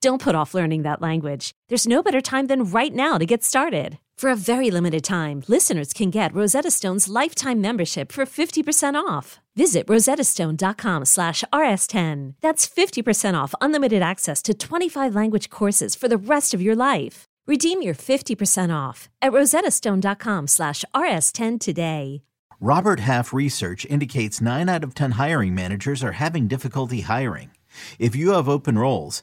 Don't put off learning that language. There's no better time than right now to get started. For a very limited time, listeners can get Rosetta Stone's lifetime membership for 50% off. Visit rosettastone.com slash rs10. That's 50% off unlimited access to 25 language courses for the rest of your life. Redeem your 50% off at rosettastone.com slash rs10 today. Robert Half research indicates 9 out of 10 hiring managers are having difficulty hiring. If you have open roles,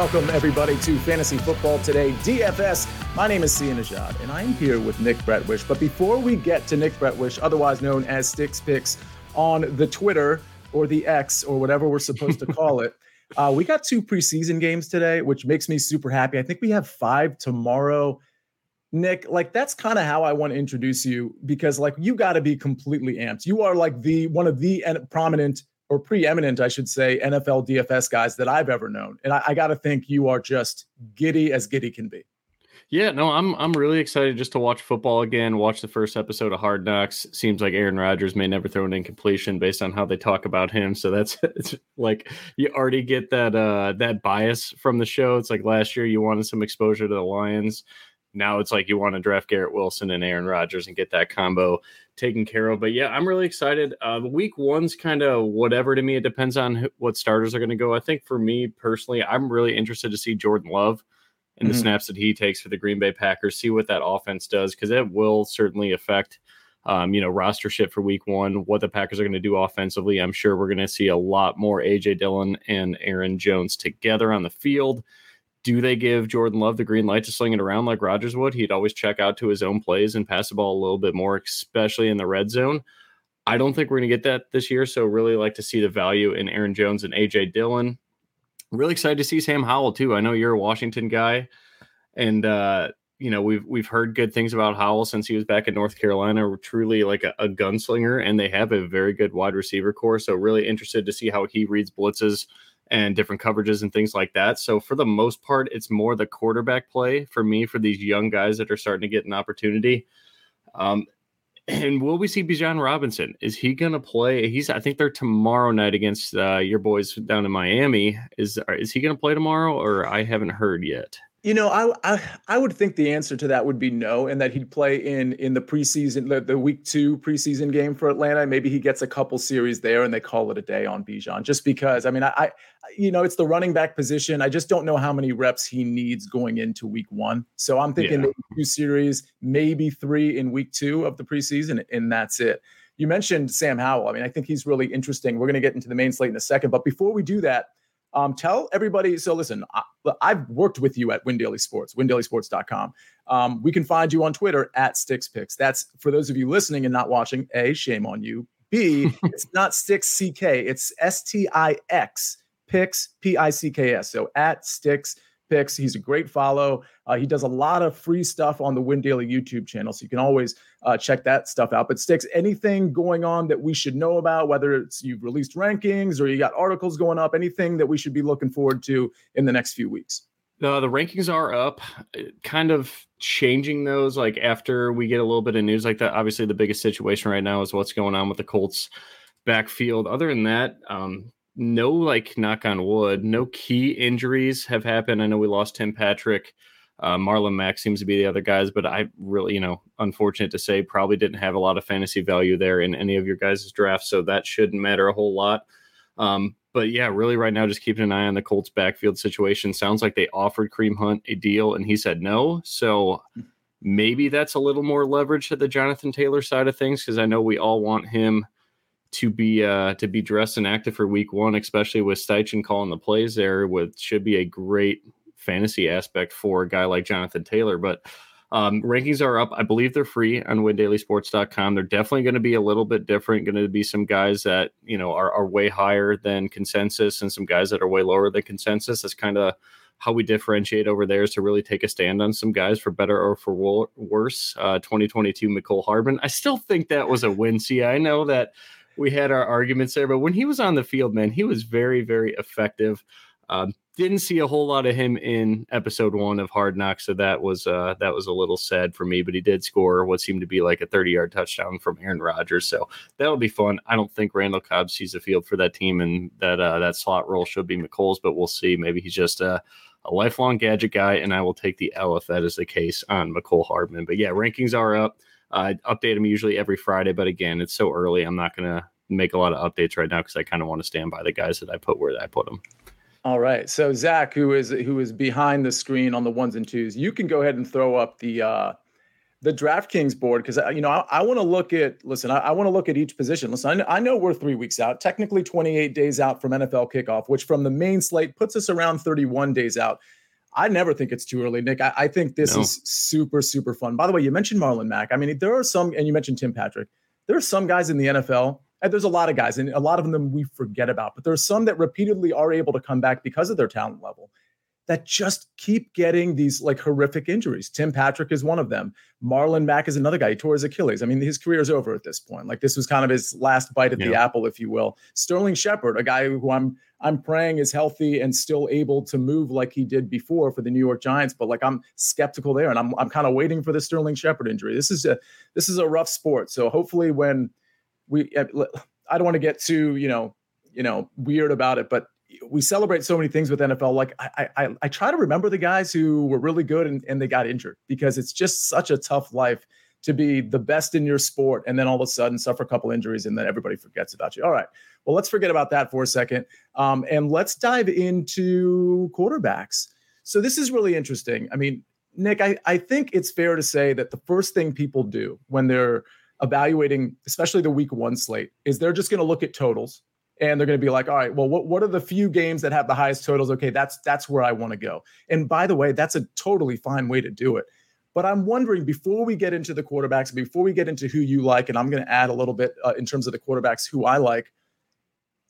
Welcome, everybody, to Fantasy Football Today, DFS. My name is Sia Nejad, and I'm here with Nick Bretwish. But before we get to Nick Bretwish, otherwise known as Sticks Picks on the Twitter or the X or whatever we're supposed to call it, uh, we got two preseason games today, which makes me super happy. I think we have five tomorrow. Nick, like that's kind of how I want to introduce you because like you got to be completely amped. You are like the one of the prominent or preeminent, I should say, NFL DFS guys that I've ever known. And I, I got to think you are just giddy as giddy can be. Yeah, no, I'm I'm really excited just to watch football again. Watch the first episode of Hard Knocks. Seems like Aaron Rodgers may never throw an incompletion based on how they talk about him. So that's it's like you already get that uh that bias from the show. It's like last year you wanted some exposure to the Lions. Now it's like you want to draft Garrett Wilson and Aaron Rodgers and get that combo taken care of. But yeah, I'm really excited. Uh, week one's kind of whatever to me. It depends on who, what starters are going to go. I think for me personally, I'm really interested to see Jordan Love and mm-hmm. the snaps that he takes for the Green Bay Packers, see what that offense does, because it will certainly affect. Um, you know, roster shit for week one, what the Packers are going to do offensively. I'm sure we're going to see a lot more AJ Dillon and Aaron Jones together on the field do they give Jordan Love the green light to sling it around like Rodgers would? He'd always check out to his own plays and pass the ball a little bit more, especially in the red zone. I don't think we're going to get that this year. So, really like to see the value in Aaron Jones and AJ Dillon. Really excited to see Sam Howell too. I know you're a Washington guy, and uh, you know we've we've heard good things about Howell since he was back in North Carolina. We're truly like a, a gunslinger, and they have a very good wide receiver corps. So, really interested to see how he reads blitzes and different coverages and things like that. So for the most part, it's more the quarterback play for me for these young guys that are starting to get an opportunity. Um, and will we see Bijan Robinson? Is he going to play? He's I think they're tomorrow night against uh, your boys down in Miami. Is is he going to play tomorrow, or I haven't heard yet? You know, I, I, I would think the answer to that would be no, and that he'd play in in the preseason, the, the week two preseason game for Atlanta. Maybe he gets a couple series there, and they call it a day on Bijan. Just because, I mean, I, I, you know, it's the running back position. I just don't know how many reps he needs going into week one. So I'm thinking yeah. two series, maybe three in week two of the preseason, and that's it. You mentioned Sam Howell. I mean, I think he's really interesting. We're going to get into the main slate in a second, but before we do that. Um, tell everybody. So listen, I, have worked with you at Win Daily Sports, windailysports.com. Um, we can find you on Twitter at Sticks Picks. That's for those of you listening and not watching. A, shame on you. B, it's not Sticks CK. It's S T I X Picks P I C K S. So at Sticks picks. He's a great follow. Uh, he does a lot of free stuff on the Win Daily YouTube channel, so you can always uh, check that stuff out. But Sticks, anything going on that we should know about, whether it's you've released rankings or you got articles going up, anything that we should be looking forward to in the next few weeks? No, the rankings are up, kind of changing those like after we get a little bit of news like that. Obviously, the biggest situation right now is what's going on with the Colts backfield. Other than that, um, no like knock on wood, no key injuries have happened. I know we lost Tim Patrick Uh, Marlon Mack seems to be the other guys, but I really, you know, unfortunate to say, probably didn't have a lot of fantasy value there in any of your guys' drafts, so that shouldn't matter a whole lot. Um, but yeah, really, right now, just keeping an eye on the Colts backfield situation. Sounds like they offered Kareem Hunt a deal, and he said no. So maybe that's a little more leverage to the Jonathan Taylor side of things because I know we all want him to be uh, to be dressed and active for Week One, especially with Steichen calling the plays there. With should be a great fantasy aspect for a guy like Jonathan Taylor. But um, rankings are up. I believe they're free on windailysports.com. They're definitely going to be a little bit different. Going to be some guys that, you know, are, are way higher than consensus and some guys that are way lower than consensus. That's kind of how we differentiate over there is to really take a stand on some guys for better or for worse. Uh, 2022 Mecole Hardman. I still think that was a win. See, I know that we had our arguments there, but when he was on the field, man, he was very, very effective. Um, didn't see a whole lot of him in episode one of Hard Knocks, so that was uh, that was a little sad for me. But he did score what seemed to be like a 30 yard touchdown from Aaron Rodgers, so that'll be fun. I don't think Randall Cobb sees the field for that team, and that uh, that slot role should be Mecole's, but we'll see. Maybe he's just a, a lifelong gadget guy, and I will take the L if that is the case on Mecole Hardman. But yeah, rankings are up. I update them usually every Friday, but again, it's so early. I'm not gonna make a lot of updates right now because I kind of want to stand by the guys that I put where I put them. All right. So Zach, who is who is behind the screen on the ones and twos, you can go ahead and throw up the uh the DraftKings board because you know I, I want to look at listen I, I want to look at each position. Listen, I know, I know we're three weeks out, technically 28 days out from NFL kickoff, which from the main slate puts us around 31 days out. I never think it's too early, Nick. I, I think this no. is super super fun. By the way, you mentioned Marlon Mack. I mean, there are some, and you mentioned Tim Patrick. There are some guys in the NFL and there's a lot of guys, and a lot of them we forget about, but there's some that repeatedly are able to come back because of their talent level that just keep getting these like horrific injuries. Tim Patrick is one of them. Marlon Mack is another guy. He tore his Achilles. I mean, his career is over at this point. Like this was kind of his last bite at yeah. the apple, if you will. Sterling Shepard, a guy who I'm I'm praying is healthy and still able to move like he did before for the New York Giants, but like I'm skeptical there, and I'm I'm kind of waiting for the Sterling Shepard injury. This is a this is a rough sport. So hopefully when we eh, I don't want to get too you know you know weird about it, but we celebrate so many things with NFL. Like I, I, I try to remember the guys who were really good and, and they got injured because it's just such a tough life to be the best in your sport and then all of a sudden suffer a couple injuries and then everybody forgets about you. All right. Well, let's forget about that for a second. Um, and let's dive into quarterbacks. So this is really interesting. I mean, Nick, I, I think it's fair to say that the first thing people do when they're evaluating, especially the week one slate, is they're just going to look at totals and they're going to be like, all right, well, what, what are the few games that have the highest totals? Okay, that's that's where I want to go. And by the way, that's a totally fine way to do it. But I'm wondering before we get into the quarterbacks, before we get into who you like, and I'm going to add a little bit uh, in terms of the quarterbacks who I like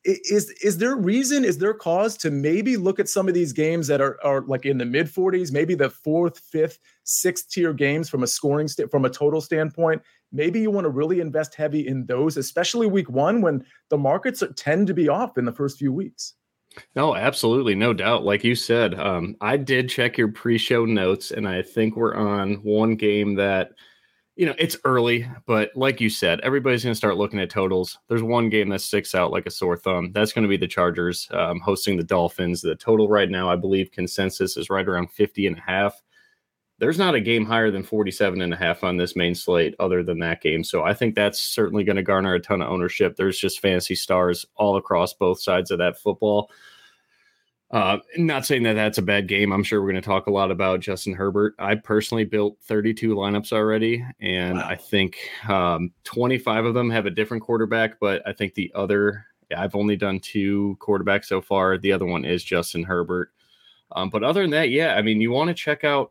is is there reason is there cause to maybe look at some of these games that are, are like in the mid 40s maybe the fourth fifth sixth tier games from a scoring st- from a total standpoint? Maybe you want to really invest heavy in those especially week one when the markets tend to be off in the first few weeks. No absolutely no doubt. Like you said um, i did check your pre-show notes and i think we're on one game that you know, it's early, but like you said, everybody's going to start looking at totals. There's one game that sticks out like a sore thumb. That's going to be the Chargers um, hosting the Dolphins. The total right now, I believe consensus is right around 50 and a half. There's not a game higher than 47 and a half on this main slate other than that game. So I think that's certainly going to garner a ton of ownership. There's just fantasy stars all across both sides of that football. Uh, not saying that that's a bad game. I'm sure we're going to talk a lot about Justin Herbert. I personally built 32 lineups already, and wow. I think um, 25 of them have a different quarterback. But I think the other, I've only done two quarterbacks so far. The other one is Justin Herbert. Um, but other than that, yeah, I mean, you want to check out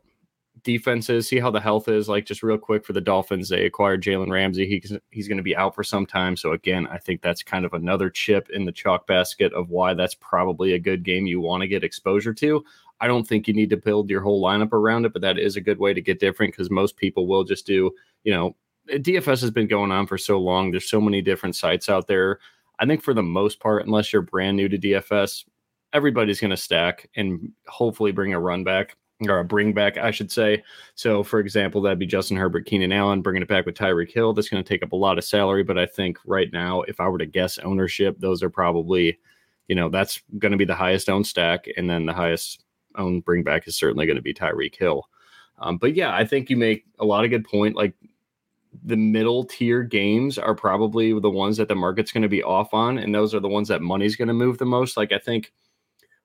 defenses, see how the health is. Like just real quick for the Dolphins, they acquired Jalen Ramsey. He's he's going to be out for some time. So again, I think that's kind of another chip in the chalk basket of why that's probably a good game you want to get exposure to. I don't think you need to build your whole lineup around it, but that is a good way to get different because most people will just do, you know, DFS has been going on for so long. There's so many different sites out there. I think for the most part, unless you're brand new to DFS, everybody's going to stack and hopefully bring a run back or a bring back, I should say. So, for example, that'd be Justin Herbert, Keenan Allen, bringing it back with Tyreek Hill. That's going to take up a lot of salary, but I think right now, if I were to guess ownership, those are probably, you know, that's going to be the highest owned stack, and then the highest owned bring back is certainly going to be Tyreek Hill. Um, but yeah, I think you make a lot of good point. Like the middle tier games are probably the ones that the market's going to be off on, and those are the ones that money's going to move the most. Like I think,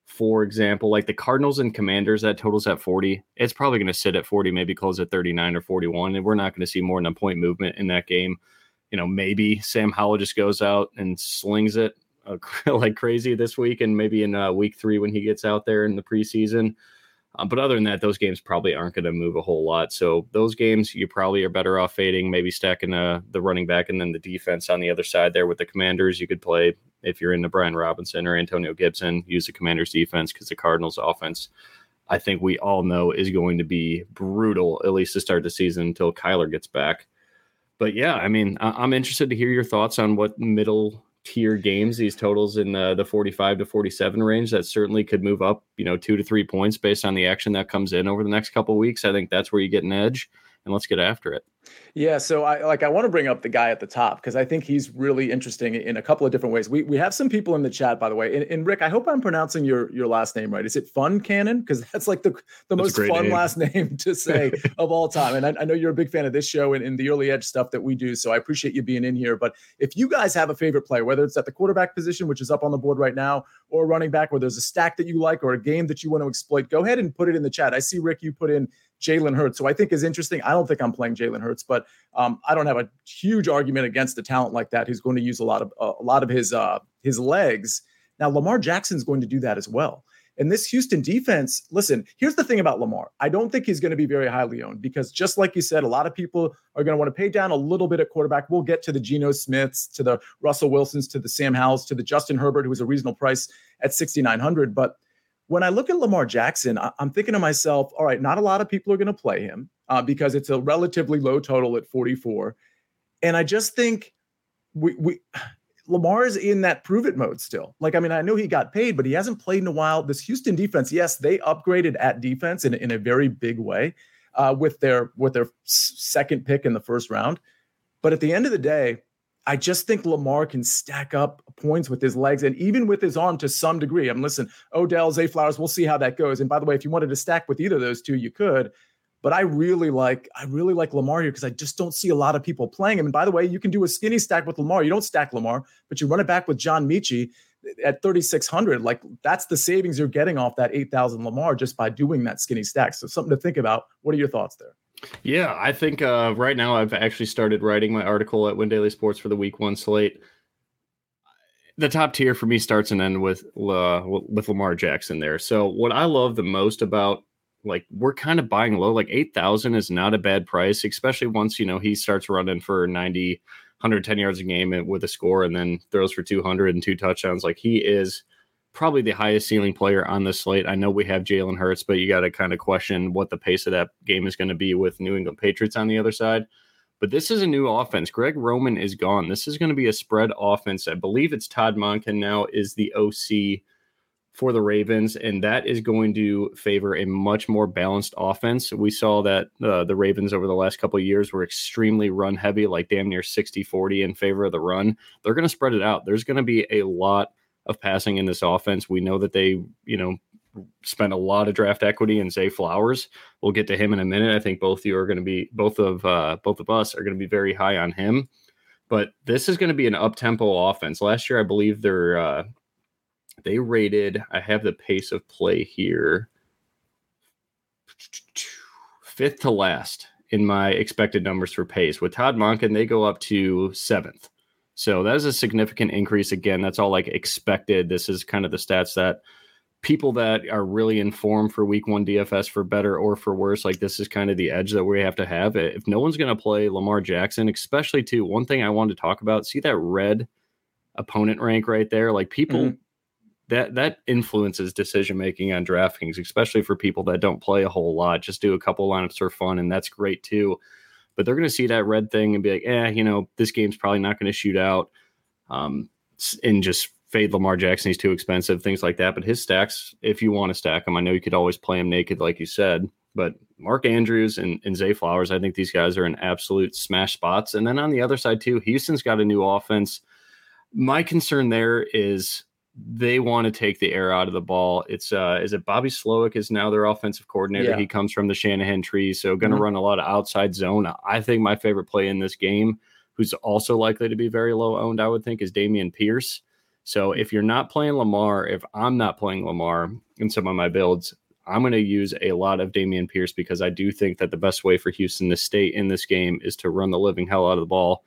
for example, like the Cardinals and Commanders, that totals at 40. It's probably going to sit at 40, maybe close at 39 or 41, and we're not going to see more than a point movement in that game. You know, maybe Sam Howell just goes out and slings it uh, like crazy this week, and maybe in uh, week three when he gets out there in the preseason. Um, but other than that, those games probably aren't going to move a whole lot. So those games, you probably are better off fading, maybe stacking uh, the running back and then the defense on the other side there with the Commanders. You could play if you're into Brian Robinson or Antonio Gibson, use the Commanders defense because the Cardinals offense, I think we all know is going to be brutal at least to start the season until Kyler gets back. But yeah, I mean, I- I'm interested to hear your thoughts on what middle tier games, these totals in the, the 45 to 47 range, that certainly could move up, you know, two to three points based on the action that comes in over the next couple weeks. I think that's where you get an edge, and let's get after it. Yeah, so I like I want to bring up the guy at the top because I think he's really interesting in a couple of different ways. We we have some people in the chat, by the way. And, and Rick, I hope I'm pronouncing your your last name right. Is it Fun Cannon? Because that's like the the that's most fun name. last name to say of all time. And I, I, know you're a big fan of this show and, and the early edge stuff that we do. So I appreciate you being in here. But if you guys have a favorite player, whether it's at the quarterback position, which is up on the board right now, or running back, where there's a stack that you like, or a game that you want to exploit, go ahead and put it in the chat. I see Rick, you put in Jalen Hurts, who I think is interesting. I don't think I'm playing Jalen Hurts, but um, I don't have a huge argument against a talent like that who's going to use a lot of uh, a lot of his uh, his legs. Now Lamar Jackson's going to do that as well. And this Houston defense, listen, here's the thing about Lamar. I don't think he's going to be very highly owned because just like you said, a lot of people are going to want to pay down a little bit at quarterback. We'll get to the Geno Smiths, to the Russell Wilsons, to the Sam Howells, to the Justin Herbert, who is a reasonable price at 6,900. But when I look at Lamar Jackson, I, am thinking to myself, all right, not a lot of people are going to play him uh, because it's a relatively low total at 44. And I just think we, we Lamar is in that prove it mode still. Like, I mean, I know he got paid, but he hasn't played in a while. This Houston defense, yes, they upgraded at defense in, in a very big way uh, with their with their second pick in the first round. But at the end of the day, I just think Lamar can stack up points with his legs and even with his arm to some degree. I'm listen, Odell, Zay Flowers, we'll see how that goes. And by the way, if you wanted to stack with either of those two, you could. But I really like, I really like Lamar here because I just don't see a lot of people playing him. And by the way, you can do a skinny stack with Lamar. You don't stack Lamar, but you run it back with John Metchie at 3,600. Like that's the savings you're getting off that 8,000 Lamar just by doing that skinny stack. So something to think about. What are your thoughts there? Yeah, I think uh, right now I've actually started writing my article at Win Daily Sports for the Week One slate. The top tier for me starts and ends with uh, with Lamar Jackson there. So what I love the most about like we're kind of buying low, like eight thousand is not a bad price, especially once you know he starts running for 90, 110 yards a game with a score, and then throws for 200 and two touchdowns. Like he is probably the highest ceiling player on the slate. I know we have Jalen Hurts, but you got to kind of question what the pace of that game is going to be with New England Patriots on the other side. But this is a new offense. Greg Roman is gone. This is going to be a spread offense. I believe it's Todd Monken now is the OC for the Ravens, and that is going to favor a much more balanced offense. We saw that uh, the Ravens over the last couple years were extremely run heavy, like damn near 60 40 in favor of the run. They're going to spread it out. There's going to be a lot of passing in this offense. We know that they, you know, spent a lot of draft equity in Zay Flowers. We'll get to him in a minute. I think both you are going to be both of uh, both of us are going to be very high on him. But this is going to be an up tempo offense. Last year, I believe they're uh, they rated. I have the pace of play here. Fifth to last in my expected numbers for pace. With Todd Monken, they go up to seventh. So that is a significant increase. Again, that's all like expected. This is kind of the stats that people that are really informed for week one DFS for better or for worse, like this is kind of the edge that we have to have. If no one's going to play Lamar Jackson, especially too, one thing I wanted to talk about, see that red opponent rank right there? Like people mm-hmm. that that influences decision making on DraftKings, especially for people that don't play a whole lot, just do a couple lineups for fun, and that's great too but they're going to see that red thing and be like, eh, you know, this game's probably not going to shoot out, um, and just fade Lamar Jackson. He's too expensive, things like that. But his stacks, if you want to stack them, I know you could always play him naked, like you said. But Mark Andrews and, and Zay Flowers, I think these guys are in absolute smash spots. And then on the other side too, Houston's got a new offense. My concern there is they want to take the air out of the ball. It's uh is it Bobby Slowik is now their offensive coordinator. Yeah. He comes from the Shanahan tree, so going to mm-hmm. run a lot of outside zone. I think my favorite play in this game, who's also likely to be very low owned, I would think, is Dameon Pierce. So if you're not playing Lamar, if I'm not playing Lamar in some of my builds, I'm going to use a lot of Dameon Pierce because I do think that the best way for Houston to stay in this game is to run the living hell out of the ball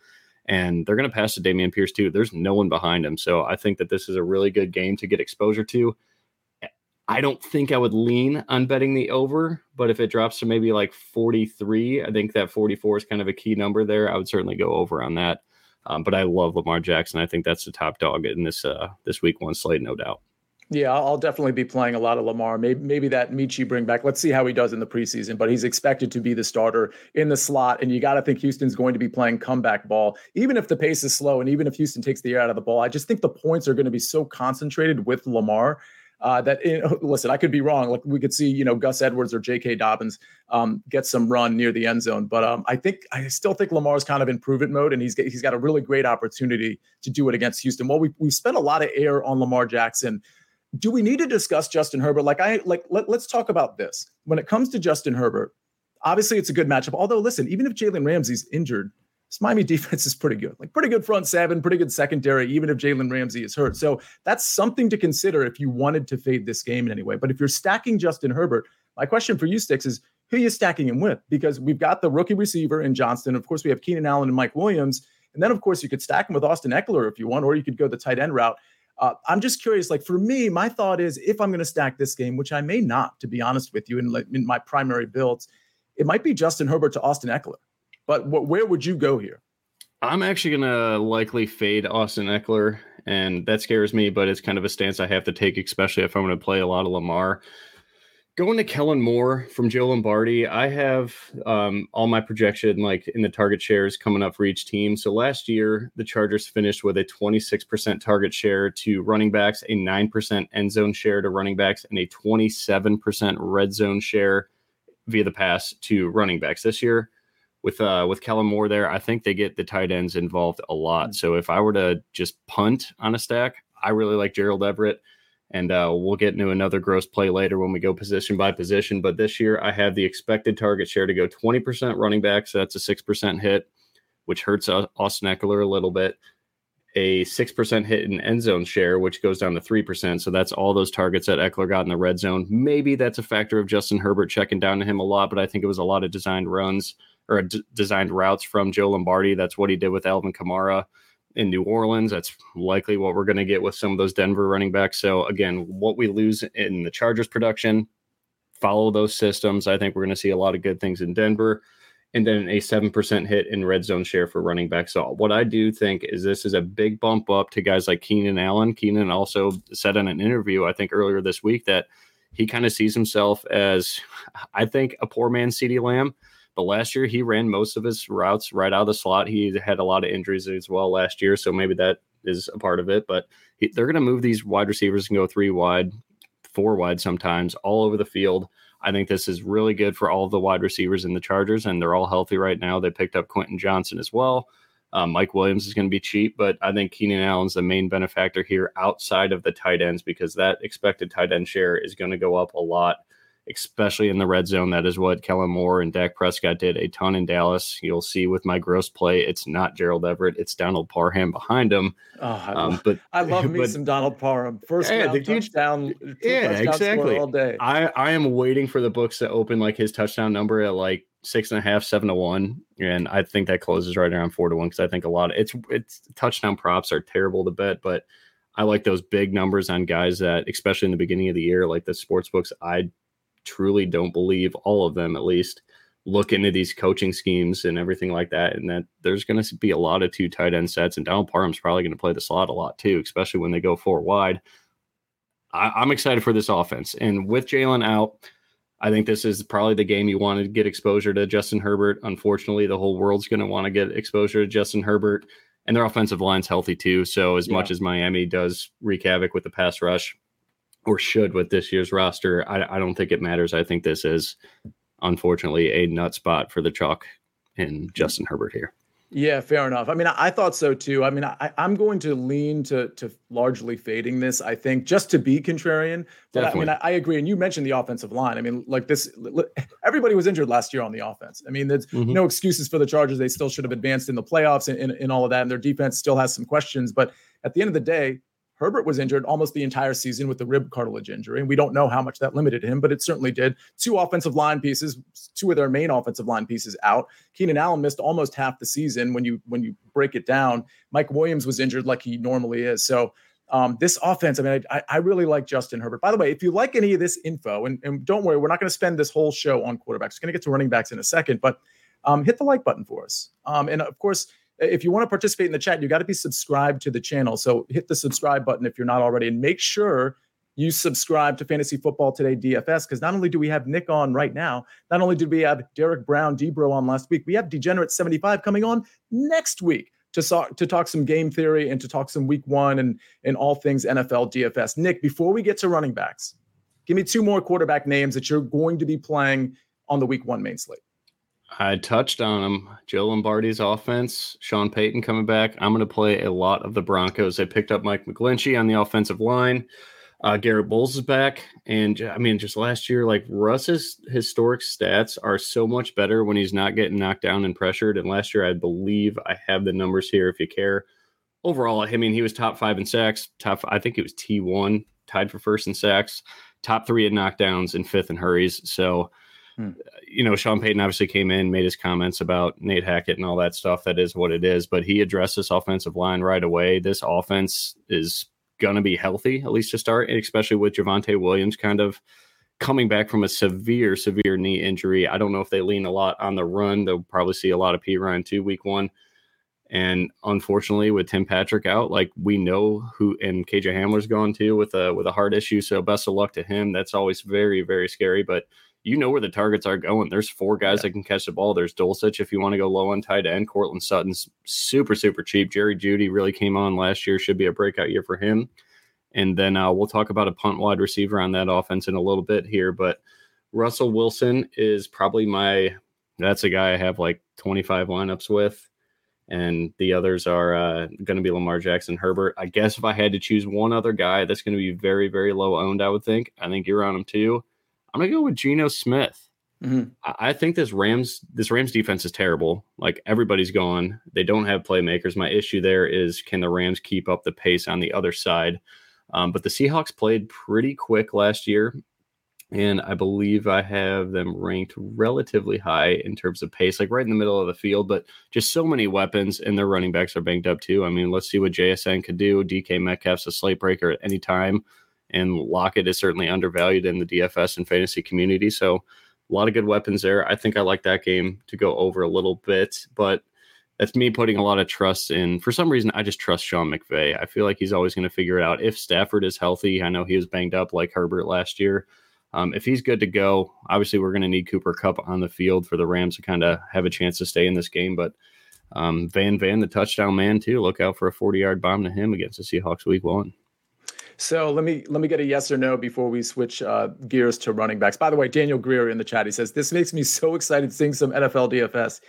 and they're going to pass to Dameon Pierce too. There's no one behind him, so I think that this is a really good game to get exposure to. I don't think I would lean on betting the over, but if it drops to maybe like 43, I think that 44 is kind of a key number there. I would certainly go over on that. Um, but I love Lamar Jackson. I think that's the top dog in this uh, this week one slate, no doubt. Yeah, I'll definitely be playing a lot of Lamar. Maybe maybe that Metchie bring back. Let's see how he does in the preseason. But he's expected to be the starter in the slot, and you got to think Houston's going to be playing comeback ball, even if the pace is slow, and even if Houston takes the air out of the ball. I just think the points are going to be so concentrated with Lamar uh, that listen, I could be wrong. Like we could see, you know, Gus Edwards or J.K. Dobbins um, get some run near the end zone, but um, I think I still think Lamar's kind of in prove mode, and he's he's got a really great opportunity to do it against Houston. Well, we we spent a lot of air on Lamar Jackson do we need to discuss Justin Herbert? Like I like let, let's talk about this. When it comes to Justin Herbert, obviously it's a good matchup. Although listen, even if Jalen Ramsey's injured, this Miami defense is pretty good. Like pretty good front seven, pretty good secondary, even if Jalen Ramsey is hurt. So that's something to consider if you wanted to fade this game in any way. But if you're stacking Justin Herbert, my question for you, Sticks, is who are you stacking him with? Because we've got the rookie receiver in Johnston. Of course, we have Keenan Allen and Mike Williams. And then, of course, you could stack him with Austin Ekeler if you want, or you could go the tight end route. Uh, I'm just curious. Like for me, my thought is if I'm going to stack this game, which I may not, to be honest with you, in, in my primary builds, it might be Justin Herbert to Austin Ekeler. But wh- where would you go here? I'm actually going to likely fade Austin Ekeler, and that scares me. But it's kind of a stance I have to take, especially if I'm going to play a lot of Lamar. Going to Kellen Moore from Joe Lombardi, I have um, all my projection like in the target shares coming up for each team. So last year, the Chargers finished with a 26% target share to running backs, a 9% end zone share to running backs, and a 27% red zone share via the pass to running backs. This year, with uh, with Kellen Moore there, I think they get the tight ends involved a lot. So if I were to just punt on a stack, I really like Gerald Everett. And uh, we'll get into another gross play later when we go position by position. But this year, I have the expected target share to go 20% running back. So that's a 6% hit, which hurts Austin Ekeler a little bit. A 6% hit in end zone share, which goes down to 3%. So that's all those targets that Ekeler got in the red zone. Maybe that's a factor of Justin Herbert checking down to him a lot, but I think it was a lot of designed runs or d- designed routes from Joe Lombardi. That's what he did with Alvin Kamara in New Orleans. That's likely what we're going to get with some of those Denver running backs. So again, what we lose in the Chargers production, follow those systems. I think we're going to see a lot of good things in Denver. And then a 7% hit in red zone share for running backs. So, what I do think is this is a big bump up to guys like Keenan Allen. Keenan also said in an interview, I think earlier this week, that he kind of sees himself as, I think, a poor man CeeDee Lamb. But last year, he ran most of his routes right out of the slot. He had a lot of injuries as well last year, so maybe that is a part of it. But he, they're going to move these wide receivers and go three wide, four wide sometimes, all over the field. I think this is really good for all the wide receivers in the Chargers, and they're all healthy right now. They picked up Quentin Johnston as well. Um, Mike Williams is going to be cheap, but I think Keenan Allen's the main benefactor here outside of the tight ends because that expected tight end share is going to go up a lot especially in the red zone. That is what Kellen Moore and Dak Prescott did a ton in Dallas. You'll see with my gross play, it's not Gerald Everett, it's Donald Parham behind him. Oh, I, um, love, but I love me but, some Donald Parham. First yeah, round touchdown, yeah, exactly. All day. I I am waiting for the books to open like his touchdown number at like six and a half, seven to one, and I think that closes right around four to one because I think a lot of it's it's touchdown props are terrible to bet, but. I like those big numbers on guys that, especially in the beginning of the year, like the sports books. I truly don't believe all of them at least look into these coaching schemes and everything like that and that there's going to be a lot of two tight end sets and Donald Parham's probably going to play the slot a lot too especially when they go four wide I, am excited for this offense and with Jalen out I think this is probably the game you want to get exposure to Justin Herbert unfortunately the whole world's going to want to get exposure to Justin Herbert and their offensive line's healthy too so as yeah. much as Miami does wreak havoc with the pass rush or should with this year's roster. I, I don't think it matters. I think this is unfortunately a nut spot for the chalk and Justin Herbert here. Yeah, fair enough. I mean, I, I thought so too. I mean, I, am going to lean to to largely fading this. I think just to be contrarian. But I mean, I, I, agree. And you mentioned the offensive line. I mean, like this, everybody was injured last year on the offense. I mean, there's mm-hmm. no excuses for the Chargers. They still should have advanced in the playoffs and, and, and all of that. And their defense still has some questions. But at the end of the day, Herbert was injured almost the entire season with the rib cartilage injury. And we don't know how much that limited him, but it certainly did. Two offensive line pieces, two of their main offensive line pieces out. Keenan Allen missed almost half the season when you when you break it down. Mike Williams was injured like he normally is. So um, this offense, I mean, I, I, really like Justin Herbert. By the way, if you like any of this info, and, and don't worry, we're not going to spend this whole show on quarterbacks. We're going to get to running backs in a second, but um, hit the like button for us. Um, and of course, if you want to participate in the chat, you got to be subscribed to the channel. So hit the subscribe button if you're not already, and make sure you subscribe to Fantasy Football Today DFS because not only do we have Nick on right now, not only did we have Derek Brown, Debro on last week, we have Degenerate 75 coming on next week to to talk some game theory and to talk some week one and and all things NFL DFS. Nick, before we get to running backs, give me two more quarterback names that you're going to be playing on the week one main slate. I touched on them. Joe Lombardi's offense, Sean Payton coming back. I'm going to play a lot of the Broncos. They picked up Mike McGlinchey on the offensive line. Uh, Garett Bolles is back. And I mean, just last year, like Russ's historic stats are so much better when he's not getting knocked down and pressured. And last year, I believe I have the numbers here if you care. Overall, I mean, he was top five in sacks, top, I think it was T1, tied for first in sacks, top three in knockdowns, and fifth in hurries. So, Hmm. You know, Sean Payton obviously came in, made his comments about Nate Hackett and all that stuff. That is what it is. But he addressed this offensive line right away. This offense is going to be healthy, at least to start, especially with Javonte Williams kind of coming back from a severe, severe knee injury. I don't know if they lean a lot on the run. They'll probably see a lot of Perine too, week one. And unfortunately, with Tim Patrick out, like we know who and KJ Hamler's gone too with a with a heart issue. So best of luck to him. That's always very, very scary. But you know where the targets are going. There's four guys yeah. that can catch the ball. There's Dulcich if you want to go low on tight end. Courtland Sutton's super, super cheap. Jerry Jeudy really came on last year. Should be a breakout year for him. And then uh, we'll talk about a punt wide receiver on that offense in a little bit here. But Russell Wilson is probably my that's a guy I have like 25 lineups with. And the others are uh, going to be Lamar Jackson, Herbert. I guess if I had to choose one other guy that's going to be very, very low owned, I would think. I think you're on him too. I'm gonna go with Geno Smith. Mm-hmm. I think this Rams this Rams defense is terrible. Like everybody's gone. They don't have playmakers. My issue there is can the Rams keep up the pace on the other side? Um, but the Seahawks played pretty quick last year, and I believe I have them ranked relatively high in terms of pace, like right in the middle of the field. But just so many weapons, and their running backs are banged up too. I mean, let's see what JSN could do. DK Metcalf's a slate breaker at any time and Lockett is certainly undervalued in the DFS and fantasy community. So a lot of good weapons there. I think I like that game to go over a little bit, but that's me putting a lot of trust in. For some reason, I just trust Sean McVay. I feel like he's always going to figure it out. If Stafford is healthy, I know he was banged up like Herbert last year. Um, if he's good to go, obviously we're going to need Cooper Kupp on the field for the Rams to kind of have a chance to stay in this game. But um, Van Van, the touchdown man, too. Look out for a 40 yard bomb to him against the Seahawks week one. So let me let me get a yes or no before we switch uh, gears to running backs. By the way, Daniel Greer in the chat he says this makes me so excited seeing some NFL DFS.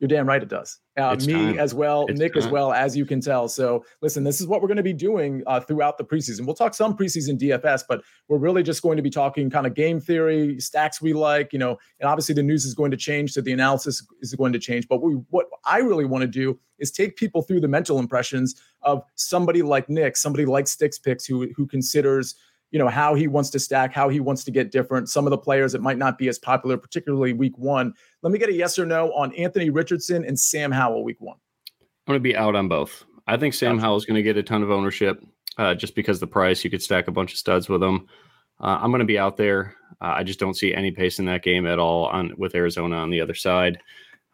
You're damn right it does. Uh, me time. as well, it's Nick time. as well, as you can tell. So listen, this is what we're going to be doing uh, throughout the preseason. We'll talk some preseason DFS, but we're really just going to be talking kind of game theory, stacks we like, you know, and obviously the news is going to change, so the analysis is going to change. But we, what I really want to do is take people through the mental impressions of somebody like Nick, somebody like Sticks Picks, who who considers you know how he wants to stack how he wants to get different. Some of the players that might not be as popular particularly week one. Let me get a yes or no on anthony richardson and sam howell week one. I'm going to be out on both. I think sam howell is going to get a ton of ownership uh, just because the price. You could stack a bunch of studs with him. Uh, i'm going to be out there. Uh, i just don't see any pace in that game at all on with arizona on the other side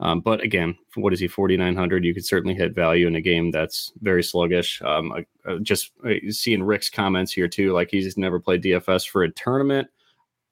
um, but again, what is he, 4,900? You could certainly hit value in a game that's very sluggish. Um, uh, just uh, seeing Rick's comments here too, like he's never played DFS for a tournament.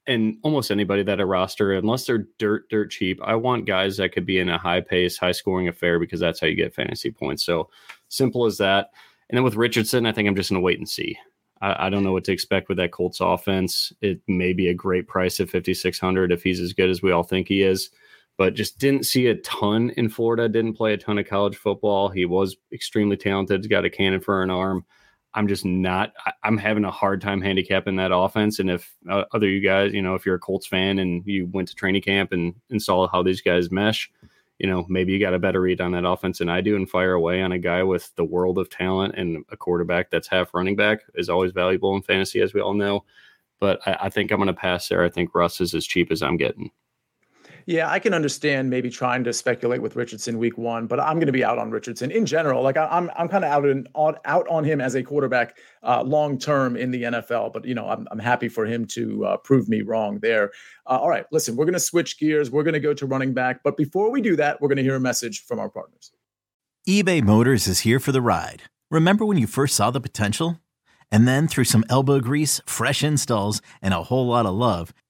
And almost anybody that a roster, unless they're dirt, dirt cheap, I want guys that could be in a high pace, high scoring affair because that's how you get fantasy points. So simple as that. And then with Richardson, I think I'm just going to wait and see. I, I, don't know what to expect with that Colts offense. It may be a great price at 5,600 if he's as good as we all think he is but just didn't see a ton in Florida. Didn't play a ton of college football. He was extremely talented. He's got a cannon for an arm. I'm just not. I, am having a hard time handicapping that offense. And if uh, other you guys, you know, if you're a Colts fan and you went to training camp and, and saw how these guys mesh, you know, maybe you got a better read on that offense than I do and fire away on a guy with the world of talent and a quarterback that's half running back is always valuable in fantasy, as we all know. But I, I think I'm going to pass there. I think Russ is as cheap as I'm getting. Yeah, I can understand maybe trying to speculate with Richardson week one, but I'm going to be out on Richardson in general. Like I, am I'm, I'm kind of out in out on him as a quarterback uh, long term in the NFL. But you know, I'm I'm happy for him to uh, prove me wrong there. Uh, all right, listen, we're going to switch gears. We're going to go to running back, but before we do that, we're going to hear a message from our partners. eBay Motors is here for the ride. Remember when you first saw the potential, and then through some elbow grease, fresh installs, and a whole lot of love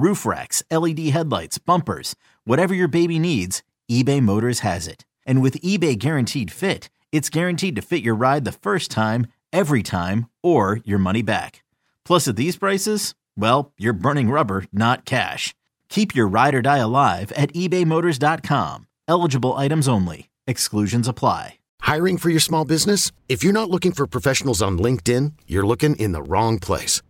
roof racks, LED headlights, bumpers, whatever your baby needs, eBay Motors has it. And with eBay Guaranteed Fit, it's guaranteed to fit your ride the first time, every time, or your money back. Plus, at these prices, well, you're burning rubber, not cash. Keep your ride or die alive at ebaymotors.com. Eligible items only. Exclusions apply. Hiring for your small business? If you're not looking for professionals on LinkedIn, you're looking in the wrong place.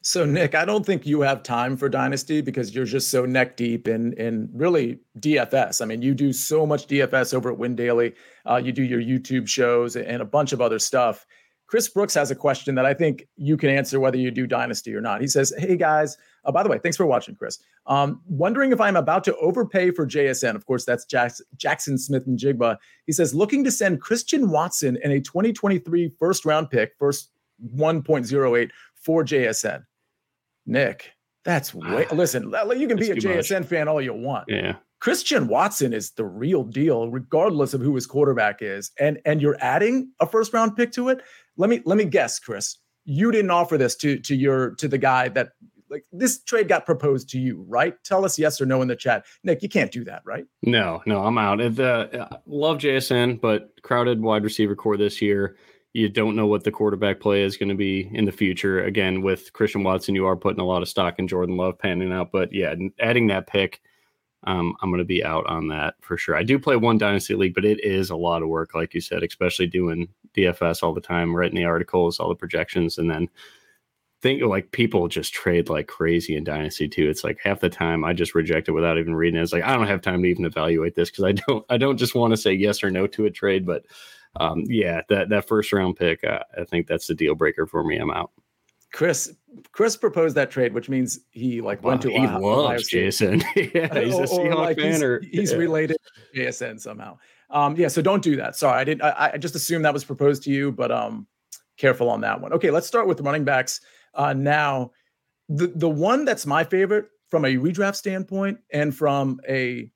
So, Nick, I don't think you have time for Dynasty because you're just so neck deep in in really DFS. I mean, you do so much DFS over at Win Daily. Uh, you do your YouTube shows and a bunch of other stuff. Chris Brooks has a question that I think you can answer whether you do Dynasty or not. He says, Hey guys, uh, by the way, thanks for watching, Chris. Um, wondering if I'm about to overpay for JSN. Of course, that's Jackson, Jaxon Smith-Njigba. He says, looking to send Christian Watson in a 2023 first round pick, first 1.08 for JSN. Nick, that's way. listen, you can be a JSN much. fan all you want. Yeah. Christian Watson is the real deal, regardless of who his quarterback is, and and you're adding a first round pick to it. Let me let me guess, Chris. You didn't offer this to to your to the guy that like this trade got proposed to you, right? Tell us yes or no in the chat. Nick, you can't do that, right? No, no, I'm out. Uh, love JSN, but crowded wide receiver corps this year you don't know what the quarterback play is going to be in the future. Again, with Christian Watson, you are putting a lot of stock in Jordan Love panning out. But yeah, adding that pick, um, I'm going to be out on that for sure. I do play one dynasty league, but it is a lot of work, like you said, especially doing DFS all the time, writing the articles, all the projections, and then think like people just trade like crazy in dynasty too. It's like half the time I just reject it without even reading it. It's like I don't have time to even evaluate this because I don't I don't just want to say yes or no to a trade, but um, yeah, that that first round pick, uh, I think that's the deal breaker for me. I'm out. Chris Chris proposed that trade, which means he like went to he Ohio, loves JSN. yeah, he's a Seahawks like fan, he's, or he's yeah. related to JSN somehow. Um, yeah, so don't do that. Sorry, I didn't. I, I, just assumed that was proposed to you, but um, careful on that one. Okay, let's start with running backs. Uh, now, the the one that's my favorite from a redraft standpoint and from a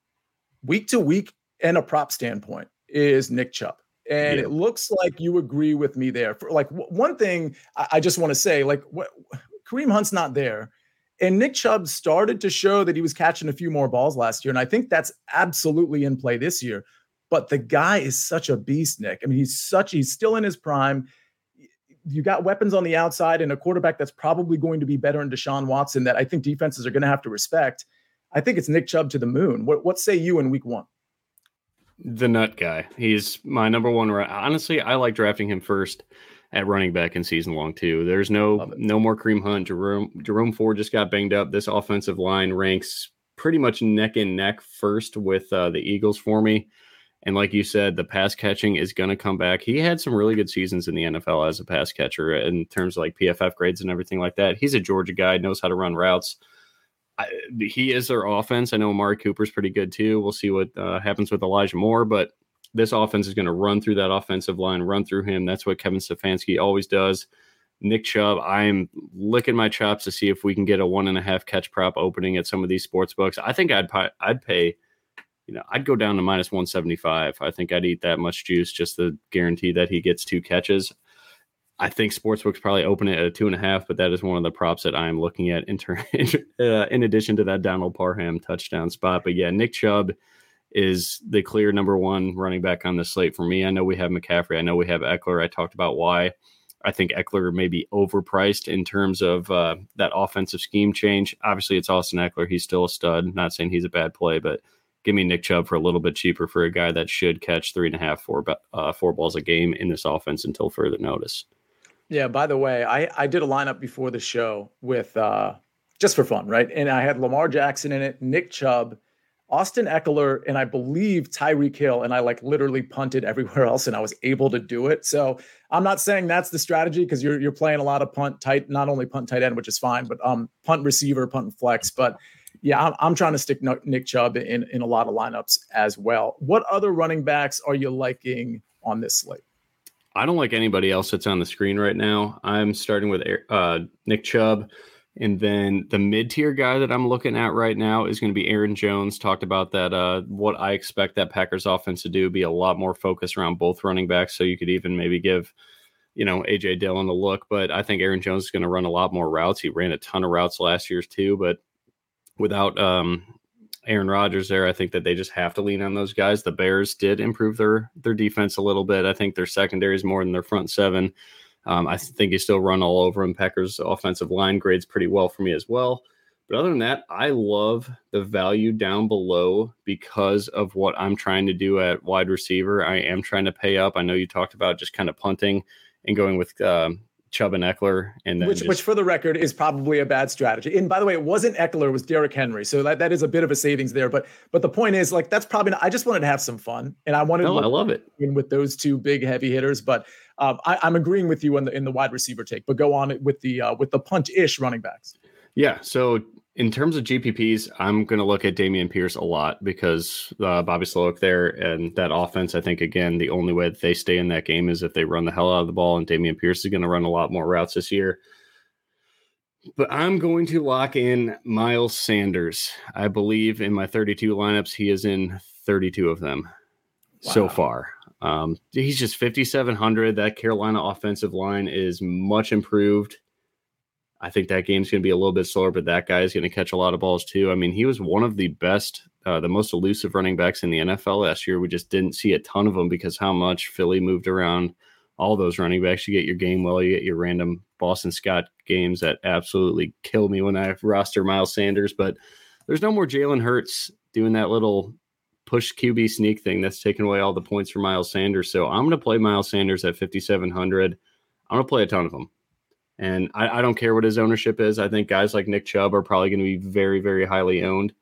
week to week and a prop standpoint is Nick Chubb. And yeah. it looks like you agree with me there. For like w- one thing, I, I just want to say, like Kareem Hunt's not there, and Nick Chubb started to show that he was catching a few more balls last year, and I think that's absolutely in play this year. But the guy is such a beast, Nick. I mean, he's such he's still in his prime. You got weapons on the outside and a quarterback that's probably going to be better in Deshaun Watson that I think defenses are going to have to respect. I think it's Nick Chubb to the moon. What what say you in week one? The nut guy. He's my number one. Honestly, I like drafting him first at running back in season long too. There's no no more Kareem Hunt. Jerome Jerome Ford just got banged up. This offensive line ranks pretty much neck and neck first with uh, the Eagles for me. And like you said, the pass catching is going to come back. He had some really good seasons in the NFL as a pass catcher in terms of like PFF grades and everything like that. He's a Georgia guy, knows how to run routes. I, he is their offense. I know Amari Cooper's pretty good too. We'll see what uh, happens with Elijah Moore, but this offense is going to run through that offensive line, run through him. That's what Kevin Stefanski always does. Nick Chubb, I'm licking my chops to see if we can get a one and a half catch prop opening at some of these sports books. I think I'd I'd pay you know, I'd go down to minus 175. I think I'd eat that much juice just to guarantee that he gets two catches. I think sportsbooks probably open it at a two and a half, but that is one of the props that I'm looking at in, ter- uh, in addition to that Donald Parham touchdown spot. But yeah, Nick Chubb is the clear number one running back on the slate for me. I know we have McCaffrey. I know we have Ekeler. I talked about why I think Ekeler may be overpriced in terms of uh, that offensive scheme change. Obviously, it's Austin Ekeler. He's still a stud. Not saying he's a bad play, but give me Nick Chubb for a little bit cheaper for a guy that should catch three and a half, four, uh, four balls a game in this offense until further notice. Yeah. By the way, I I did a lineup before the show with uh, just for fun, right? And I had Lamar Jackson in it, Nick Chubb, Austin Ekeler, and I believe Tyreek Hill. And I like literally punted everywhere else, and I was able to do it. So I'm not saying that's the strategy because you're you're playing a lot of punt tight, not only punt tight end, which is fine, but um punt receiver, punt and flex, but yeah, I'm, I'm trying to stick Nick Chubb in, in a lot of lineups as well. What other running backs are you liking on this slate? I don't like anybody else that's on the screen right now. I'm starting with uh, Nick Chubb. And then the mid tier guy that I'm looking at right now is going to be Aaron Jones. Talked about that. Uh, what I expect that Packers offense to do be a lot more focused around both running backs. So you could even maybe give, you know, AJ Dillon a look. But I think Aaron Jones is going to run a lot more routes. He ran a ton of routes last year too. But without um, Aaron Rodgers there, I think that they just have to lean on those guys. The Bears did improve their their defense a little bit. I think their secondary is more than their front seven. Um, I think you still run all over them. Packers offensive line grades pretty well for me as well. But other than that, I love the value down below because of what I'm trying to do at wide receiver. I am trying to pay up. I know you talked about just kind of punting and going with um, Chubb and Ekeler, and which, just... which for the record is probably a bad strategy. And by the way, it wasn't Ekeler, it was Derrick Henry, so that, that is a bit of a savings there. But but the point is, like that's probably not, I just wanted to have some fun, and I wanted. No, I love it. In with those two big heavy hitters, but um, I, am agreeing with you in the in the wide receiver take. But go on with the uh, with the punt ish running backs. Yeah. So in terms of GPPs, I'm going to look at Dameon Pierce a lot because uh, Bobby Slowik there and that offense. I think again, the only way that they stay in that game is if they run the hell out of the ball, and Dameon Pierce is going to run a lot more routes this year. But I'm going to lock in Miles Sanders. I believe in my 32 lineups, he is in 32 of them wow. so far. Um, he's just 5,700. That Carolina offensive line is much improved. I think that game's going to be a little bit slower, but that guy is going to catch a lot of balls too. I mean, he was one of the best, uh, the most elusive running backs in the NFL last year. We just didn't see a ton of them because how much Philly moved around all those running backs. You get your game well, you get your random Boston Scott games that absolutely kill me when I roster Miles Sanders. But there's no more Jalen Hurts doing that little push QB sneak thing that's taking away all the points for Miles Sanders. So I'm going to play Miles Sanders at 5,700. I'm going to play a ton of them. And I, I, don't care what his ownership is. I think guys like Nick Chubb are probably going to be very, very highly owned.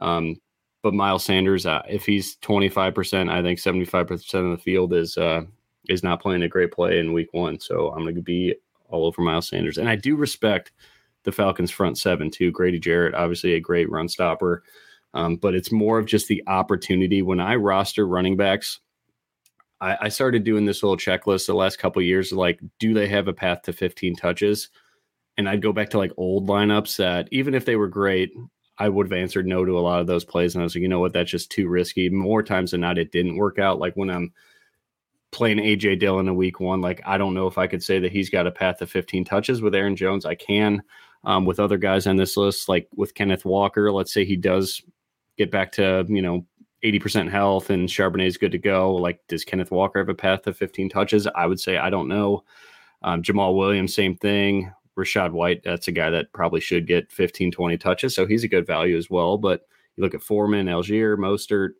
Um, but Miles Sanders, uh, if he's 25%, I think 75% of the field is uh, is not playing a great play in week one. So I'm going to be all over Miles Sanders. And I do respect the Falcons front seven too. Grady Jarrett, obviously a great run stopper. Um, but it's more of just the opportunity. When I roster running backs, I, I started doing this little checklist the last couple years. Like, do they have a path to 15 touches? And I'd go back to like old lineups that even if they were great, I would have answered no to a lot of those plays. And I was like, you know what, that's just too risky. More times than not, it didn't work out. Like when I'm playing AJ Dillon in week one, like I don't know if I could say that he's got a path to 15 touches with Aaron Jones. I can. Um, with other guys on this list, like with Kenneth Walker, let's say he does get back to, you know, 80% health and Charbonnet is good to go. Like, does Kenneth Walker have a path to 15 touches? I would say I don't know. Um, Jamaal Williams, same thing. Rachaad White, that's a guy that probably should get 15, 20 touches. So he's a good value as well. But you look at Foreman, Allgeier, Mostert,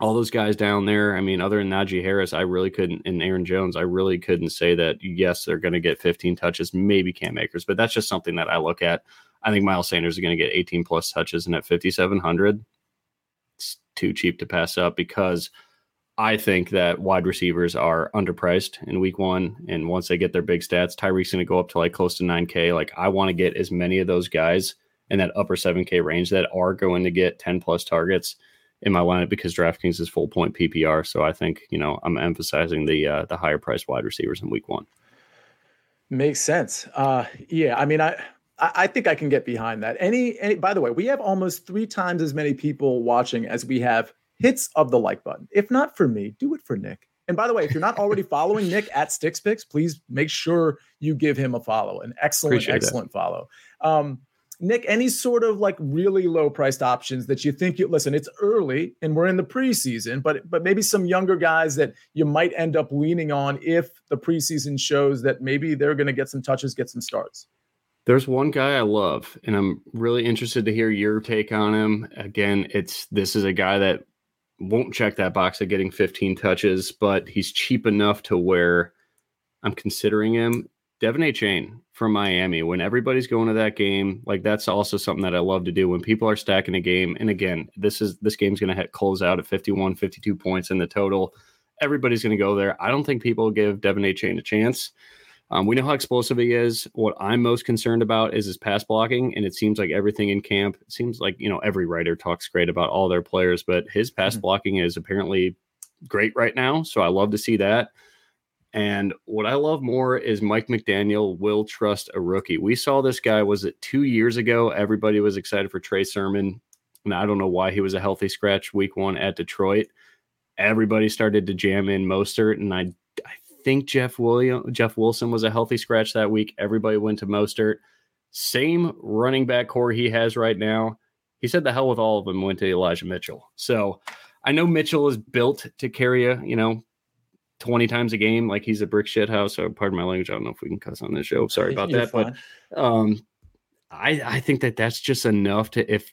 all those guys down there. I mean, other than Najee Harris, I really couldn't, and Aaron Jones, I really couldn't say that, yes, they're going to get 15 touches, maybe Cam Akers, but that's just something that I look at. I think Miles Sanders is going to get 18 plus touches, and at 5,700, too cheap to pass up because I think that wide receivers are underpriced in week one. And once they get their big stats, Tyreek's going to go up to like close to 9K. Like, I want to get as many of those guys in that upper 7K range that are going to get 10 plus targets in my lineup because DraftKings is full point PPR. So I think, you know, I'm emphasizing the uh, the higher priced wide receivers in week one. Makes sense. Uh, yeah, I mean, I I think I can get behind that. Any, any. By the way, we have almost three times as many people watching as we have hits of the like button. If not for me, do it for Nick. And by the way, if you're not already following Nick at Sticks Picks, please make sure you give him a follow. An excellent, Appreciate excellent that. follow. Um, Nick, any sort of like really low priced options that you think you listen, it's early and we're in the preseason, but but maybe some younger guys that you might end up leaning on if the preseason shows that maybe they're going to get some touches, get some starts. There's one guy I love, and I'm really interested to hear your take on him. Again, it's this is a guy that won't check that box of getting 15 touches, but he's cheap enough to where I'm considering him. De'Von Chain from Miami, when everybody's going to that game, like that's also something that I love to do when people are stacking a game. And again, this is this game's going to hit close out at 51, 52 points in the total. Everybody's going to go there. I don't think people give De'Von Chain a chance. Um, we know how explosive he is. What I'm most concerned about is his pass blocking, and it seems like everything in camp. It seems like you know every writer talks great about all their players, but his pass mm-hmm. blocking is apparently great right now. So I love to see that. And what I love more is Mike McDaniel will trust a rookie. We saw this guy, was it two years ago? Everybody was excited for Trey Sermon. And I don't know why he was a healthy scratch week one at Detroit. Everybody started to jam in Mostert. And I, I think Jeff William Jeff Wilson was a healthy scratch that week. Everybody went to Mostert. Same running back corps he has right now. He said the hell with all of them went to Elijah Mitchell. So I know Mitchell is built to carry a, you know, 20 times a game like he's a brick shit house. So pardon my language. I don't know if we can cuss on this show. Sorry about You're that. Fine. But um, I, I think that that's just enough to, if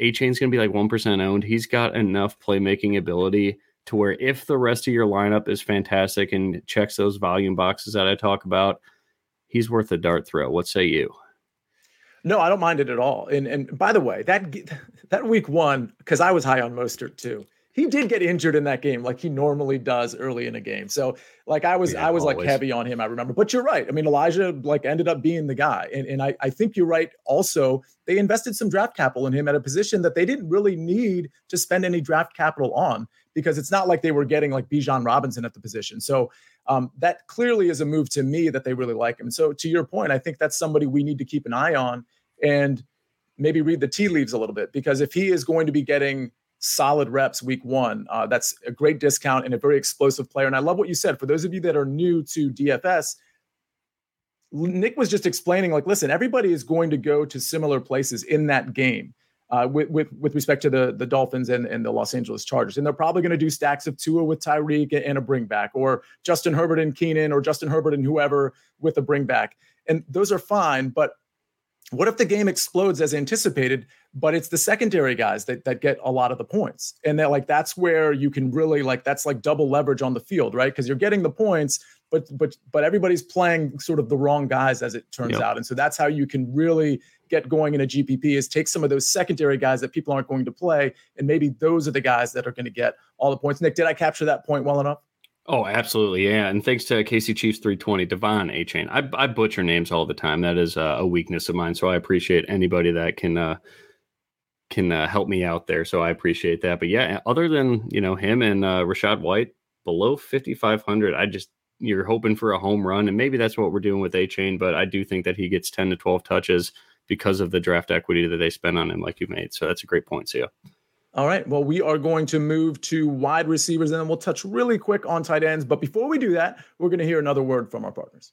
Achane's going to be like 1% owned, he's got enough playmaking ability to where if the rest of your lineup is fantastic and checks those volume boxes that I talk about, he's worth a dart throw. What say you? No, I don't mind it at all. And and by the way, that that week one, because I was high on Mostert too he did get injured in that game like he normally does early in a game. So like I was yeah, I was always. like heavy on him, I remember. But you're right. I mean, Elijah like ended up being the guy. And and I, I think you're right. Also, they invested some draft capital in him at a position that they didn't really need to spend any draft capital on because it's not like they were getting like Bijan Robinson at the position. So um, that clearly is a move to me that they really like him. So to your point, I think that's somebody we need to keep an eye on and maybe read the tea leaves a little bit because if he is going to be getting solid reps week one. Uh, that's a great discount and a very explosive player. And I love what you said. For those of you that are new to DFS, Nick was just explaining, like, listen, everybody is going to go to similar places in that game. Uh, with, with with respect to the the Dolphins and, and the Los Angeles Chargers, and they're probably going to do stacks of Tua with Tyreek and a bring back, or Justin Herbert and Keenan, or Justin Herbert and whoever with a bring back, and those are fine. But what if the game explodes as anticipated, but it's the secondary guys that, that get a lot of the points? And that like that's where you can really like that's like double leverage on the field, right? Because you're getting the points, but but but everybody's playing sort of the wrong guys as it turns yep. out. And so that's how you can really get going in a GPP is take some of those secondary guys that people aren't going to play, and maybe those are the guys that are going to get all the points. Nick, did I capture that point well enough? Oh, absolutely, yeah. And thanks to Casey Chiefs 320, De'Von Achane. I, I butcher names all the time. That is uh, a weakness of mine. So I appreciate anybody that can uh, can uh, help me out there. So I appreciate that. But yeah, other than you know him and uh, Rachaad White below 5,500, I just you're hoping for a home run, and maybe that's what we're doing with Achane. But I do think that he gets 10 to 12 touches because of the draft equity that they spend on him, like you made. So that's a great point, Sia. All right. Well, we are going to move to wide receivers and then we'll touch really quick on tight ends. But before we do that, we're going to hear another word from our partners.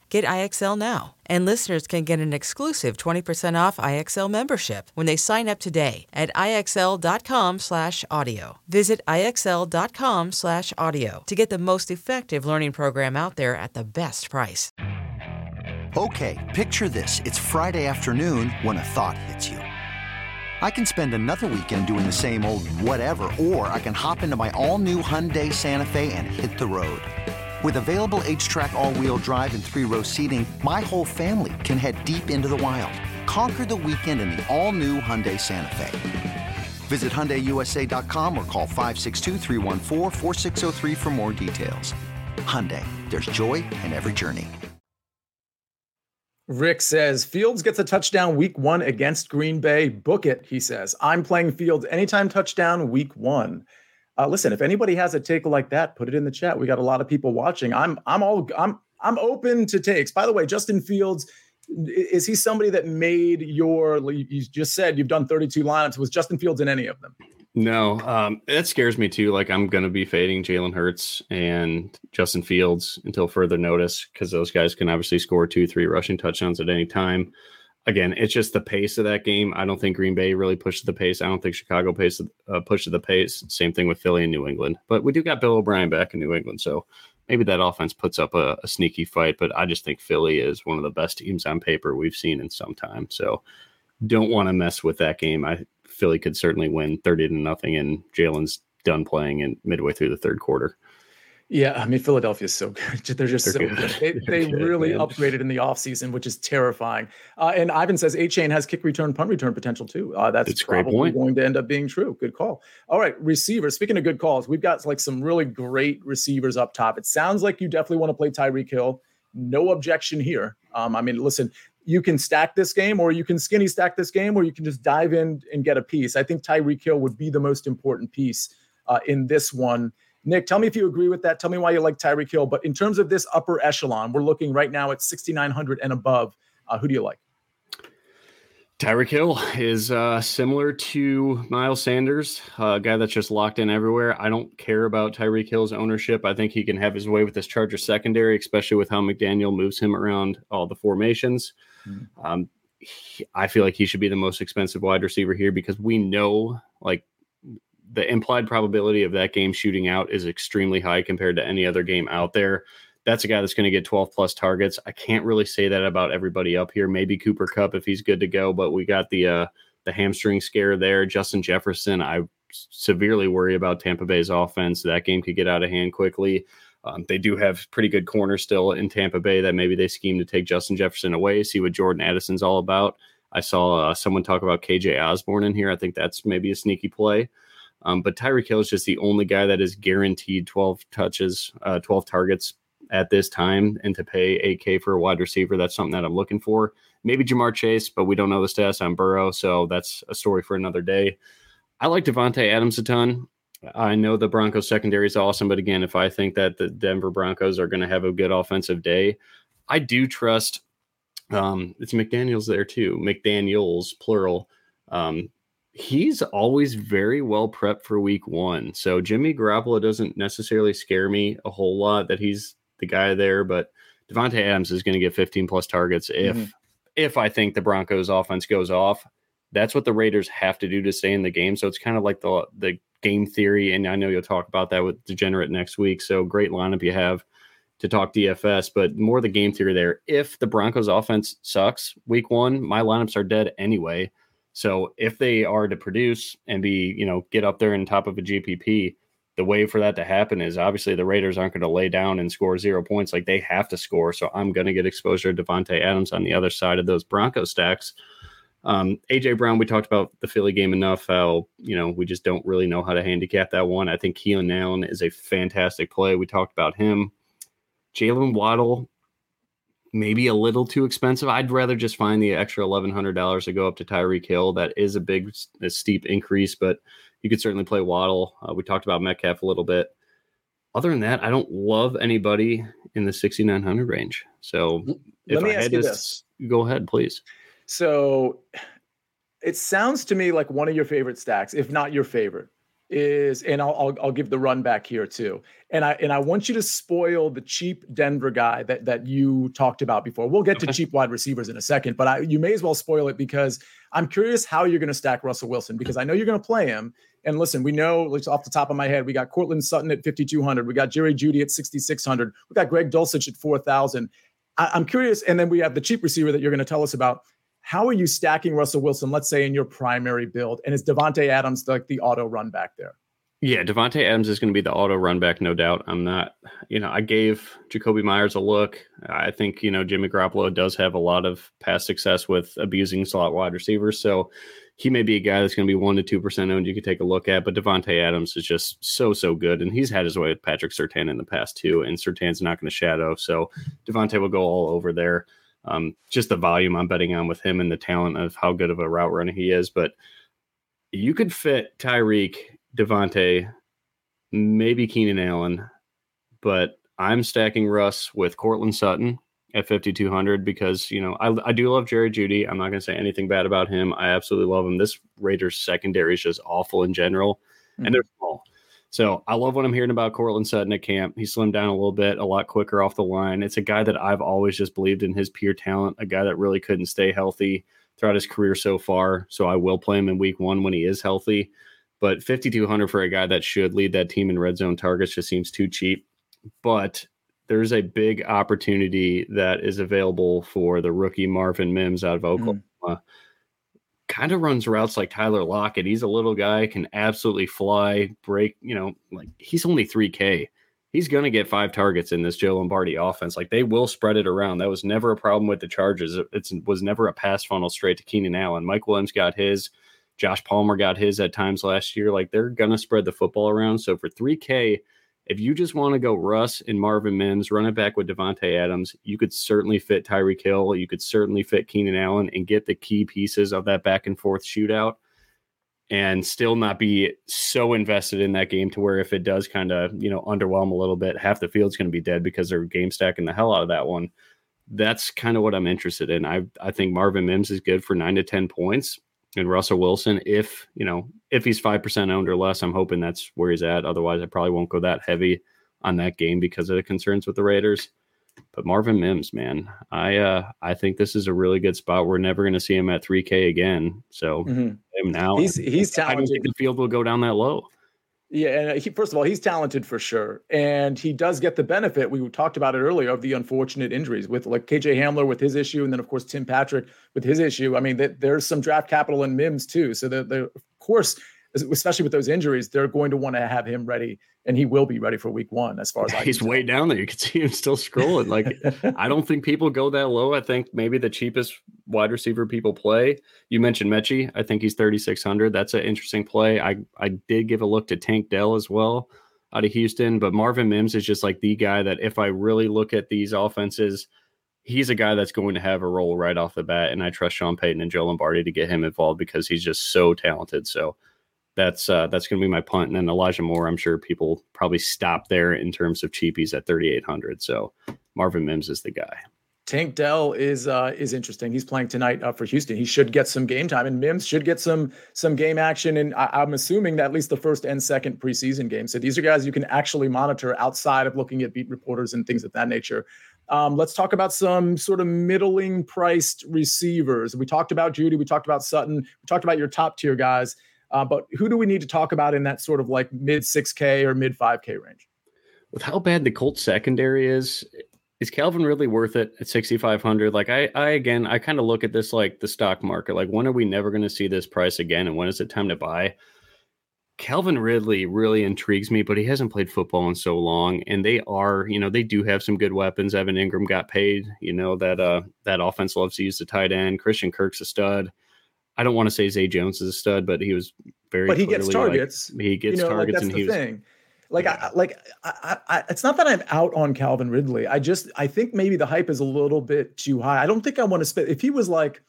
Get IXL now. And listeners can get an exclusive 20% off IXL membership when they sign up today at IXL.com/audio. Visit IXL.com/audio to get the most effective learning program out there at the best price. Okay, picture this. It's Friday afternoon when a thought hits you. I can spend another weekend doing the same old whatever, or I can hop into my all-new Hyundai Santa Fe and hit the road. With available H-Track all-wheel drive and three-row seating, my whole family can head deep into the wild. Conquer the weekend in the all-new Hyundai Santa Fe. Visit HyundaiUSA.com or call 562 for more details. Hyundai, there's joy in every journey. Rick says Fields gets a touchdown week one against Green Bay. Book it, he says. I'm playing Fields anytime touchdown week one. Uh, listen, if anybody has a take like that, put it in the chat. We got a lot of people watching. I'm I'm all I'm I'm open to takes. By the way, Justin Fields is he somebody that made your you just said you've done 32 lineups was Justin Fields in any of them? No, um, that scares me too. Like I'm going to be fading Jalen Hurts and Justin Fields until further notice because those guys can obviously score two, three rushing touchdowns at any time again, it's just the pace of that game. I don't think Green Bay really pushed the pace. I don't think Chicago pace uh, pushed the pace. Same thing with Philly and New England. But we do got Bill O'Brien back in New England, so maybe that offense puts up a, a, sneaky fight. But I just think Philly is one of the best teams on paper we've seen in some time. So don't want to mess with that game. I Philly could certainly win thirty to nothing, and Jalen's done playing in midway through the third quarter. Yeah, I mean Philadelphia is so good. They're just They're so good. good. They, they really man. upgraded in the offseason, which is terrifying. Uh, and Ivan says Achane has kick return, punt return potential too. Uh, that's probably going to end up being true. Good call. All right, receivers. Speaking of good calls, we've got like some really great receivers up top. It sounds like you definitely want to play Tyreek Hill. No objection here. Um, I mean, listen, you can stack this game, or you can skinny stack this game, or you can just dive in and get a piece. I think Tyreek Hill would be the most important piece uh, in this one. Nick, tell me if you agree with that. Tell me why you like Tyreek Hill. But in terms of this upper echelon, we're looking right now at 6,900 and above. Uh, who do you like? Tyreek Hill is uh, similar to Miles Sanders, a guy that's just locked in everywhere. I don't care about Tyreek Hill's ownership. I think he can have his way with this Charger secondary, especially with how McDaniel moves him around all the formations. Mm-hmm. Um, he, I feel like he should be the most expensive wide receiver here because we know, like the implied probability of that game shooting out is extremely high compared to any other game out there. That's a guy that's going to get 12 plus targets. I can't really say that about everybody up here. Maybe Cooper Kupp if he's good to go, but we got the uh, the hamstring scare there. Justin Jefferson, I severely worry about Tampa Bay's offense. That game could get out of hand quickly. Um, they do have pretty good corner still in Tampa Bay that maybe they scheme to take Justin Jefferson away, see what Jordan Addison's all about. I saw uh, someone talk about KJ Osborn in here. I think that's maybe a sneaky play. Um, but Tyreek Hill is just the only guy that is guaranteed 12 touches, uh, 12 targets at this time. And to pay 8K for a wide receiver, that's something that I'm looking for. Maybe Ja'Marr Chase, but we don't know the stats on Burrow. So that's a story for another day. I like Davante Adams a ton. I know the Broncos secondary is awesome, but again, if I think that the Denver Broncos are going to have a good offensive day, I do trust. Um, it's McDaniels there too. McDaniels plural. Um, he's always very well prepped for week one. So Jimmy Garoppolo doesn't necessarily scare me a whole lot that he's the guy there, but Davante Adams is going to get 15 plus targets if mm-hmm. if I think the Broncos offense goes off. That's what the Raiders have to do to stay in the game. So it's kind of like the the game theory, and I know you'll talk about that with Degenerate next week. So great lineup you have to talk DFS, but more the game theory there. If the Broncos offense sucks week one, my lineups are dead anyway. So if they are to produce and be, you know, get up there in top of a GPP, the way for that to happen is obviously the Raiders aren't going to lay down and score zero points. Like they have to score. So I'm going to get exposure to Davante Adams on the other side of those Bronco stacks. Um, AJ Brown, we talked about the Philly game enough. How you know we just don't really know how to handicap that one. I think Keenan Allen is a fantastic play. We talked about him. Jaylen Waddle, maybe a little too expensive. I'd rather just find the extra eleven hundred dollars to go up to Tyreek Hill. That is a big, a steep increase, but you could certainly play Waddle. Uh, we talked about Metcalf a little bit. other than that, I don't love anybody in the 6,900 range. So let me ask you this. Go ahead, please. So it sounds to me like one of your favorite stacks, if not your favorite, is and I'll, I'll, I'll give the run back here too. And I and I want you to spoil the cheap Denver guy that that you talked about before. We'll get okay. to cheap wide receivers in a second, but I, you may as well spoil it because I'm curious how you're going to stack Russell Wilson because I know you're going to play him. And listen, we know off the top of my head, we got Courtland Sutton at 5200, we got Jerry Jeudy at 6600, we got Greg Dulcich at 4000. I'm curious, and then we have the cheap receiver that you're going to tell us about. How are you stacking Russell Wilson, let's say in your primary build? And is Davante Adams like the auto run back there? Yeah, Davante Adams is going to be the auto run back, no doubt. I'm not, you know, I gave Jakobi Meyers a look. I think, you know, Jimmy Garoppolo does have a lot of past success with abusing slot wide receivers. So he may be a guy that's going to be 1% to 2% owned you could take a look at. But Davante Adams is just so, so good. And he's had his way with Patrick Surtain in the past, too. And Surtain's not going to shadow. So Davante will go all over there um, just the volume I'm betting on with him and the talent of how good of a route runner he is. But you could fit Tyreek, Davante, maybe Keenan Allen, but I'm stacking Russ with Courtland Sutton at 5200 because you know I, I do love Jerry Jeudy. I'm not going to say anything bad about him. I absolutely love him. This Raiders secondary is just awful in general, mm-hmm. and they're small. So I love what I'm hearing about Courtland Sutton at camp. He slimmed down a little bit, a lot quicker off the line. It's a guy that I've always just believed in his pure talent, a guy that really couldn't stay healthy throughout his career so far. So I will play him in week one when he is healthy. But 5,200 for a guy that should lead that team in red zone targets just seems too cheap. But there's a big opportunity that is available for the rookie Marvin Mims out of mm-hmm. Oklahoma. Mm kind of runs routes like Tyler Lockett. He's a little guy, can absolutely fly, break, you know, like he's only 3K. He's going to get five targets in this Joe Lombardi offense. Like they will spread it around. That was never a problem with the Chargers. It was never a pass funnel straight to Keenan Allen. Mike Williams got his. Josh Palmer got his at times last year. Like they're going to spread the football around. So for 3K, if you just want to go Russ and Marvin Mims, run it back with Davante Adams, you could certainly fit Tyreek Hill. You could certainly fit Keenan Allen and get the key pieces of that back and forth shootout and still not be so invested in that game to where if it does kind of, you know, underwhelm a little bit, half the field's going to be dead because they're game stacking the hell out of that one. That's kind of what I'm interested in. I I think Marvin Mims is good for 9 to 10 points and Russell Wilson, if you know, if he's five percent owned or less, I'm hoping that's where he's at. Otherwise, I probably won't go that heavy on that game because of the concerns with the Raiders. But Marvin Mims, man, I uh I think this is a really good spot. We're never going to see him at 3K again. So mm-hmm. now he's he's talented. I don't think the field will go down that low. Yeah, and uh, he, first of all, he's talented for sure, and he does get the benefit. We talked about it earlier of the unfortunate injuries with like KJ Hamler with his issue, and then of course Tim Patrick with his issue. I mean, there's some draft capital in Mims too, so the of course especially with those injuries, they're going to want to have him ready, and he will be ready for week one. As far as I he's way down there, you can see him still scrolling. Like I don't think people go that low. I think maybe the cheapest wide receiver people play. You mentioned Metchie. I think he's thirty six hundred. That's an interesting play. I I did give a look to Tank Dell as well out of Houston, but Marvin Mims is just like the guy that if I really look at these offenses. He's a guy that's going to have a role right off the bat, and I trust Sean Payton and Joe Lombardi to get him involved because he's just so talented. So that's uh, that's going to be my punt. And then Elijah Moore, I'm sure people probably stop there in terms of cheapies at 3,800. So Marvin Mims is the guy. Tank Dell is uh, is interesting. He's playing tonight uh, for Houston. He should get some game time, and Mims should get some some game action. And I, am assuming that at least the first and second preseason game. So these are guys you can actually monitor outside of looking at beat reporters and things of that nature. Um, let's talk about some sort of middling priced receivers. We talked about Jeudy. We talked about Sutton. We talked about your top tier guys. Uh, but who do we need to talk about in that sort of like mid 6K or mid 5K range? With how bad the Colts secondary is, is Calvin really worth it at 6,500? Like, I, I again, I kind of look at this like the stock market. Like, when are we never going to see this price again? And when is it time to buy? Calvin Ridley really intrigues me, but he hasn't played football in so long. And they are, you know, they do have some good weapons. Evan Engram got paid. You know that uh that offense loves to use the tight end. Christian Kirk's a stud. I don't want to say Zay Jones is a stud, but he was very. But he gets targets. Like, he gets you know, targets, like and he was. Thing. Like yeah. I like I, I, it's not that I'm out on Calvin Ridley. I just I think maybe the hype is a little bit too high. I don't think I want to spend if he was like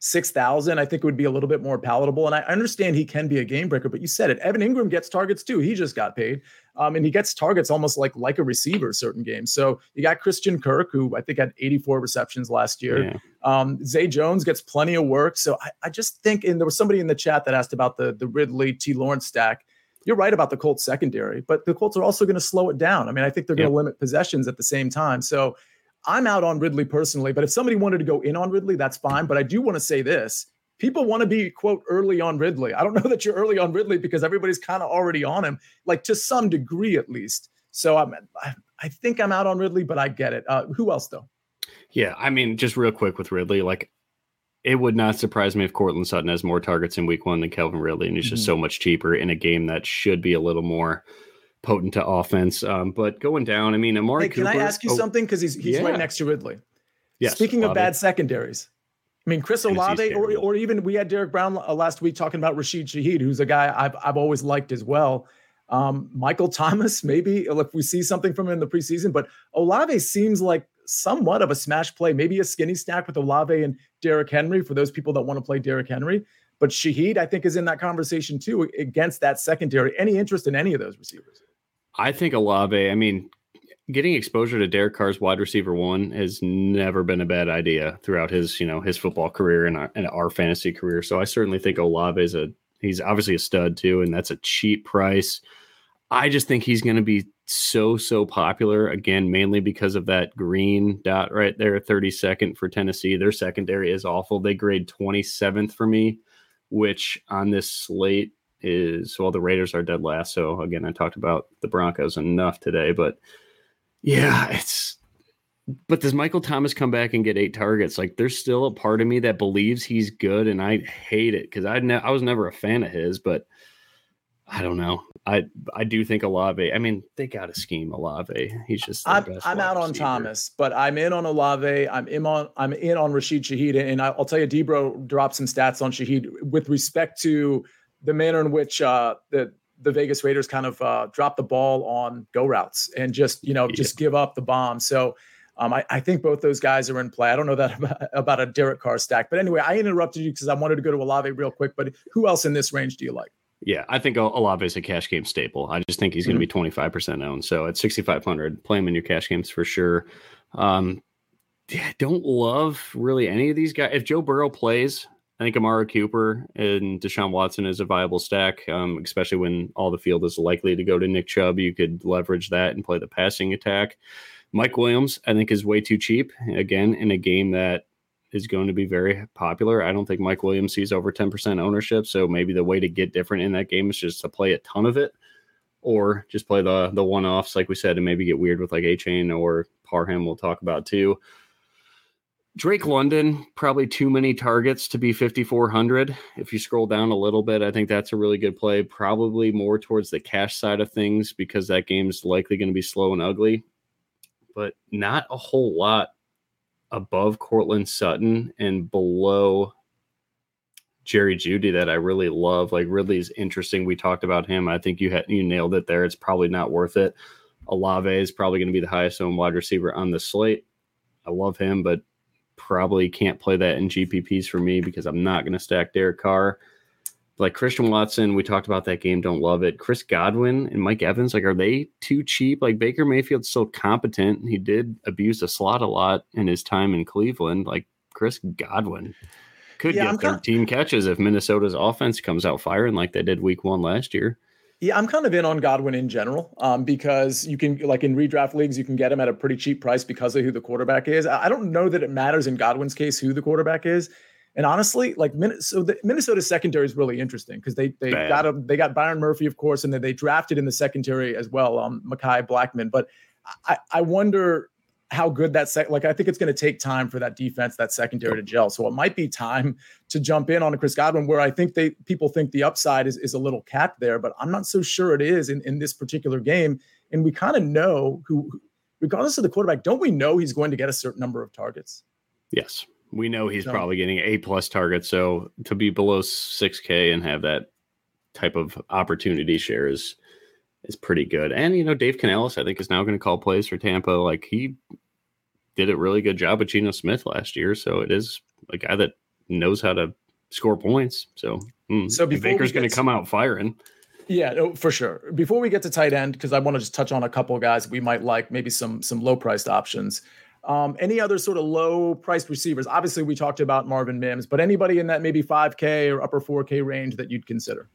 6,000, I think it would be a little bit more palatable. And I understand he can be a game breaker, but you said it. Evan Engram gets targets too. He just got paid. Um, and he gets targets almost like like a receiver certain games. So you got Christian Kirk, who I think had 84 receptions last year. Yeah. Um, Zay Jones gets plenty of work. So I, I just think, and there was somebody in the chat that asked about the, the Ridley T. Lawrence stack. You're right about the Colts secondary, but the Colts are also going to slow it down. I mean, I think they're going to limit possessions at the same time. So I'm out on Ridley personally, but if somebody wanted to go in on Ridley, that's fine. But I do want to say this people want to be quote early on Ridley. I don't know that you're early on Ridley because everybody's kind of already on him, like to some degree at least. So I'm, I, I think I'm out on Ridley, but I get it. Uh, who else though? Yeah, I mean, just real quick with Ridley, like it would not surprise me if Courtland Sutton has more targets in Week One than Calvin Ridley, and he's just mm-hmm. so much cheaper in a game that should be a little more potent to offense. Um, but going down, I mean, Amari. Hey, can Cooper, I ask you oh, something? Because he's he's yeah. right next to Ridley. Yes. Speaking of bad secondaries, I mean, Chris Olave, or, or even we had Derek Brown uh, last week talking about Rashid Shaheed, who's a guy I've, I've always liked as well. Um, Michael Thomas, maybe if we see something from him in the preseason, but Olave seems like somewhat of a smash play, maybe a skinny stack with Olave and Derrick Henry for those people that want to play Derrick Henry. But Shaheed, I think, is in that conversation too against that secondary. Any interest in any of those receivers? I think Olave, I mean, getting exposure to Derek Carr's wide receiver one has never been a bad idea throughout his, you know, his football career and our, and our fantasy career. So I certainly think Olave is a he's obviously a stud too, and that's a cheap price. I just think he's going to be so so popular again, mainly because of that green dot right there, thirty second for Tennessee. Their secondary is awful. They grade twenty seventh for me, which on this slate is well, the Raiders are dead last. So again, I talked about the Broncos enough today, but yeah, it's but does Michael Thomas come back and get eight targets? Like, there's still a part of me that believes he's good, and I hate it because I ne- I was never a fan of his, but I don't know. I I do think Olave. I mean, they got a scheme Olave. He's just. I'm, I'm out on Thomas, but I'm in on Olave. I'm in on I'm in on Rashid Shaheed, and I'll tell you, Debro dropped some stats on Shaheed with respect to the manner in which uh, the the Vegas Raiders kind of uh, drop the ball on go routes and just you know yeah. just give up the bomb. So um, I, I, think both those guys are in play. I don't know that about, about a Derek Carr stack, but anyway, I interrupted you because I wanted to go to Olave real quick. But who else in this range do you like? Yeah, I think Olave is a cash game staple. I just think he's going to mm-hmm. be 25% owned. So at 6,500, play him in your cash games for sure. Um, yeah, don't love really any of these guys. If Joe Burrow plays, I think Amari Cooper and Deshaun Watson is a viable stack, um, especially when all the field is likely to go to Nick Chubb. You could leverage that and play the passing attack. Mike Williams, I think, is way too cheap. Again, in a game that is going to be very popular. I don't think Mike Williams sees over 10% ownership. So maybe the way to get different in that game is just to play a ton of it or just play the the one offs, like we said, and maybe get weird with like Achane or Parham, we'll talk about too. Drake London, probably too many targets to be 5,400. If you scroll down a little bit, I think that's a really good play. Probably more towards the cash side of things because that game's likely going to be slow and ugly, but not a whole lot above Courtland Sutton and below Jerry Jeudy that I really love. Like Ridley's interesting. We talked about him. I think you had you nailed it there. It's probably not worth it. Olave is probably going to be the highest owned wide receiver on the slate. I love him, but probably can't play that in GPPs for me because I'm not going to stack Derek Carr. Like Christian Watson, we talked about that game. Don't love it. Chris Godwin and Mike Evans, like, are they too cheap? Like Baker Mayfield's still competent. He did abuse the slot a lot in his time in Cleveland. Like Chris Godwin could yeah, get 13 catches if Minnesota's offense comes out firing like they did week one last year. Yeah, I'm kind of in on Godwin in general um, because you can, like in redraft leagues, you can get him at a pretty cheap price because of who the quarterback is. I don't know that it matters in Godwin's case who the quarterback is. And honestly, like so the Minnesota secondary is really interesting because they they Bad. got a, they got Byron Murphy, of course, and then they drafted in the secondary as well, um, Mekhi Blackmon. But I, I wonder how good that sec like I think it's going to take time for that defense, that secondary to gel. So it might be time to jump in on a Chris Godwin where I think they people think the upside is, is a little capped there, but I'm not so sure it is in, in this particular game. And we kind of know who regardless of the quarterback, don't we know he's going to get a certain number of targets? Yes. We know he's so, probably getting A plus targets. So to be below six K and have that type of opportunity share is is pretty good. And you know, Dave Canales, I think, is now going to call plays for Tampa. Like he did a really good job with Geno Smith last year, so it is a guy that knows how to score points. So, mm. so Baker's going to come out firing. Yeah, no, for sure. Before we get to tight end, because I want to just touch on a couple of guys we might like, maybe some some low priced options. Um, any other sort of low priced receivers? Obviously, we talked about Marvin Mims, but anybody in that maybe 5K or upper 4K range that you'd consider?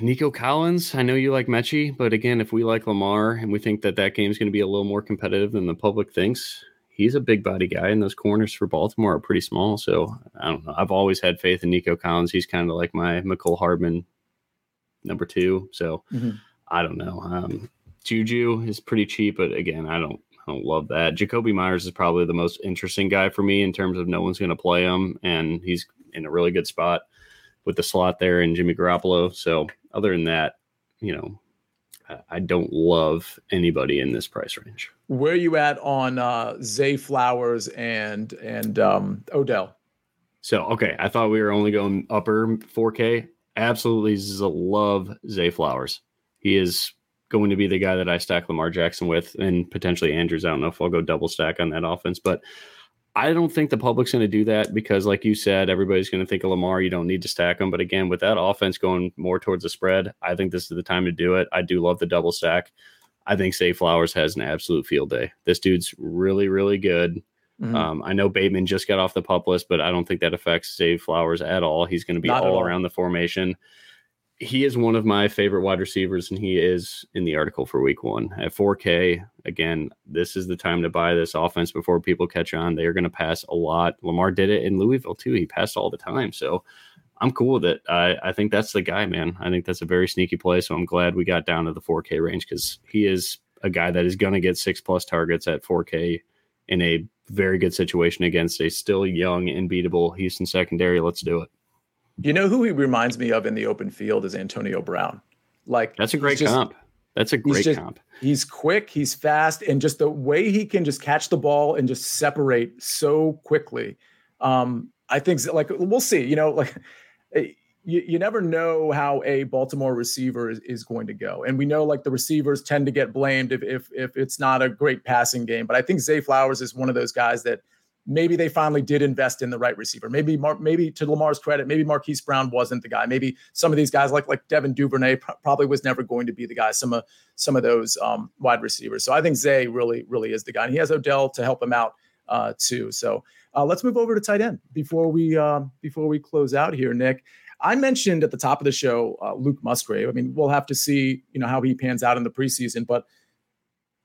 Nico Collins, I know you like Metchie, but again, if we like Lamar and we think that that game is going to be a little more competitive than the public thinks, he's a big body guy, and those corners for Baltimore are pretty small. So I don't know. I've always had faith in Nico Collins. He's kind of like my Mecole Hardman number two. So mm-hmm. I don't know. Um, Juju is pretty cheap, but again, I don't I don't love that. Jakobi Meyers is probably the most interesting guy for me in terms of no one's going to play him, and he's in a really good spot with the slot there and Jimmy Garoppolo. So other than that, you know, I don't love anybody in this price range. Where are you at on uh, Zay Flowers and and um, Odell? So okay, I thought we were only going upper 4K. Absolutely love Zay Flowers. He is going to be the guy that I stack Lamar Jackson with, and potentially Andrews. I don't know if I'll go double stack on that offense, but I don't think the public's going to do that because, like you said, everybody's going to think of Lamar. You don't need to stack him. But again, with that offense going more towards the spread, I think this is the time to do it. I do love the double stack. I think Zay Flowers has an absolute field day. This dude's really, really good. Mm-hmm. Um, I know Bateman just got off the pup list, but I don't think that affects Zay Flowers at all. He's going to be all around the formation he is one of my favorite wide receivers, and he is in the article for week one at 4K. Again, this is the time to buy this offense before people catch on. They are going to pass a lot. Lamar did it in Louisville too. He passed all the time. So I'm cool with it. I, I think that's the guy, man. I think that's a very sneaky play. So I'm glad we got down to the 4K range because he is a guy that is going to get six plus targets at 4K in a very good situation against a still young, unbeatable Houston secondary. Let's do it. You know who he reminds me of in the open field is Antonio Brown. Like that's a great just, comp. That's a great just, comp. He's quick, he's fast, and just the way he can just catch the ball and just separate so quickly. Um, I think like we'll see. You know, like eh, you, you never know how a Baltimore receiver is, is going to go, and we know like the receivers tend to get blamed if if if it's not a great passing game. But I think Zay Flowers is one of those guys that maybe they finally did invest in the right receiver. Maybe Mar- maybe to Lamar's credit, maybe Marquise Brown wasn't the guy. Maybe some of these guys like like Devin Duvernay pr- probably was never going to be the guy. Some of some of those um, wide receivers. So I think Zay really really is the guy. And he has Odell to help him out uh, too. So uh, let's move over to tight end before we uh, before we close out here, Nick. I mentioned at the top of the show uh, Luke Musgrave. I mean, we'll have to see you know how he pans out in the preseason, but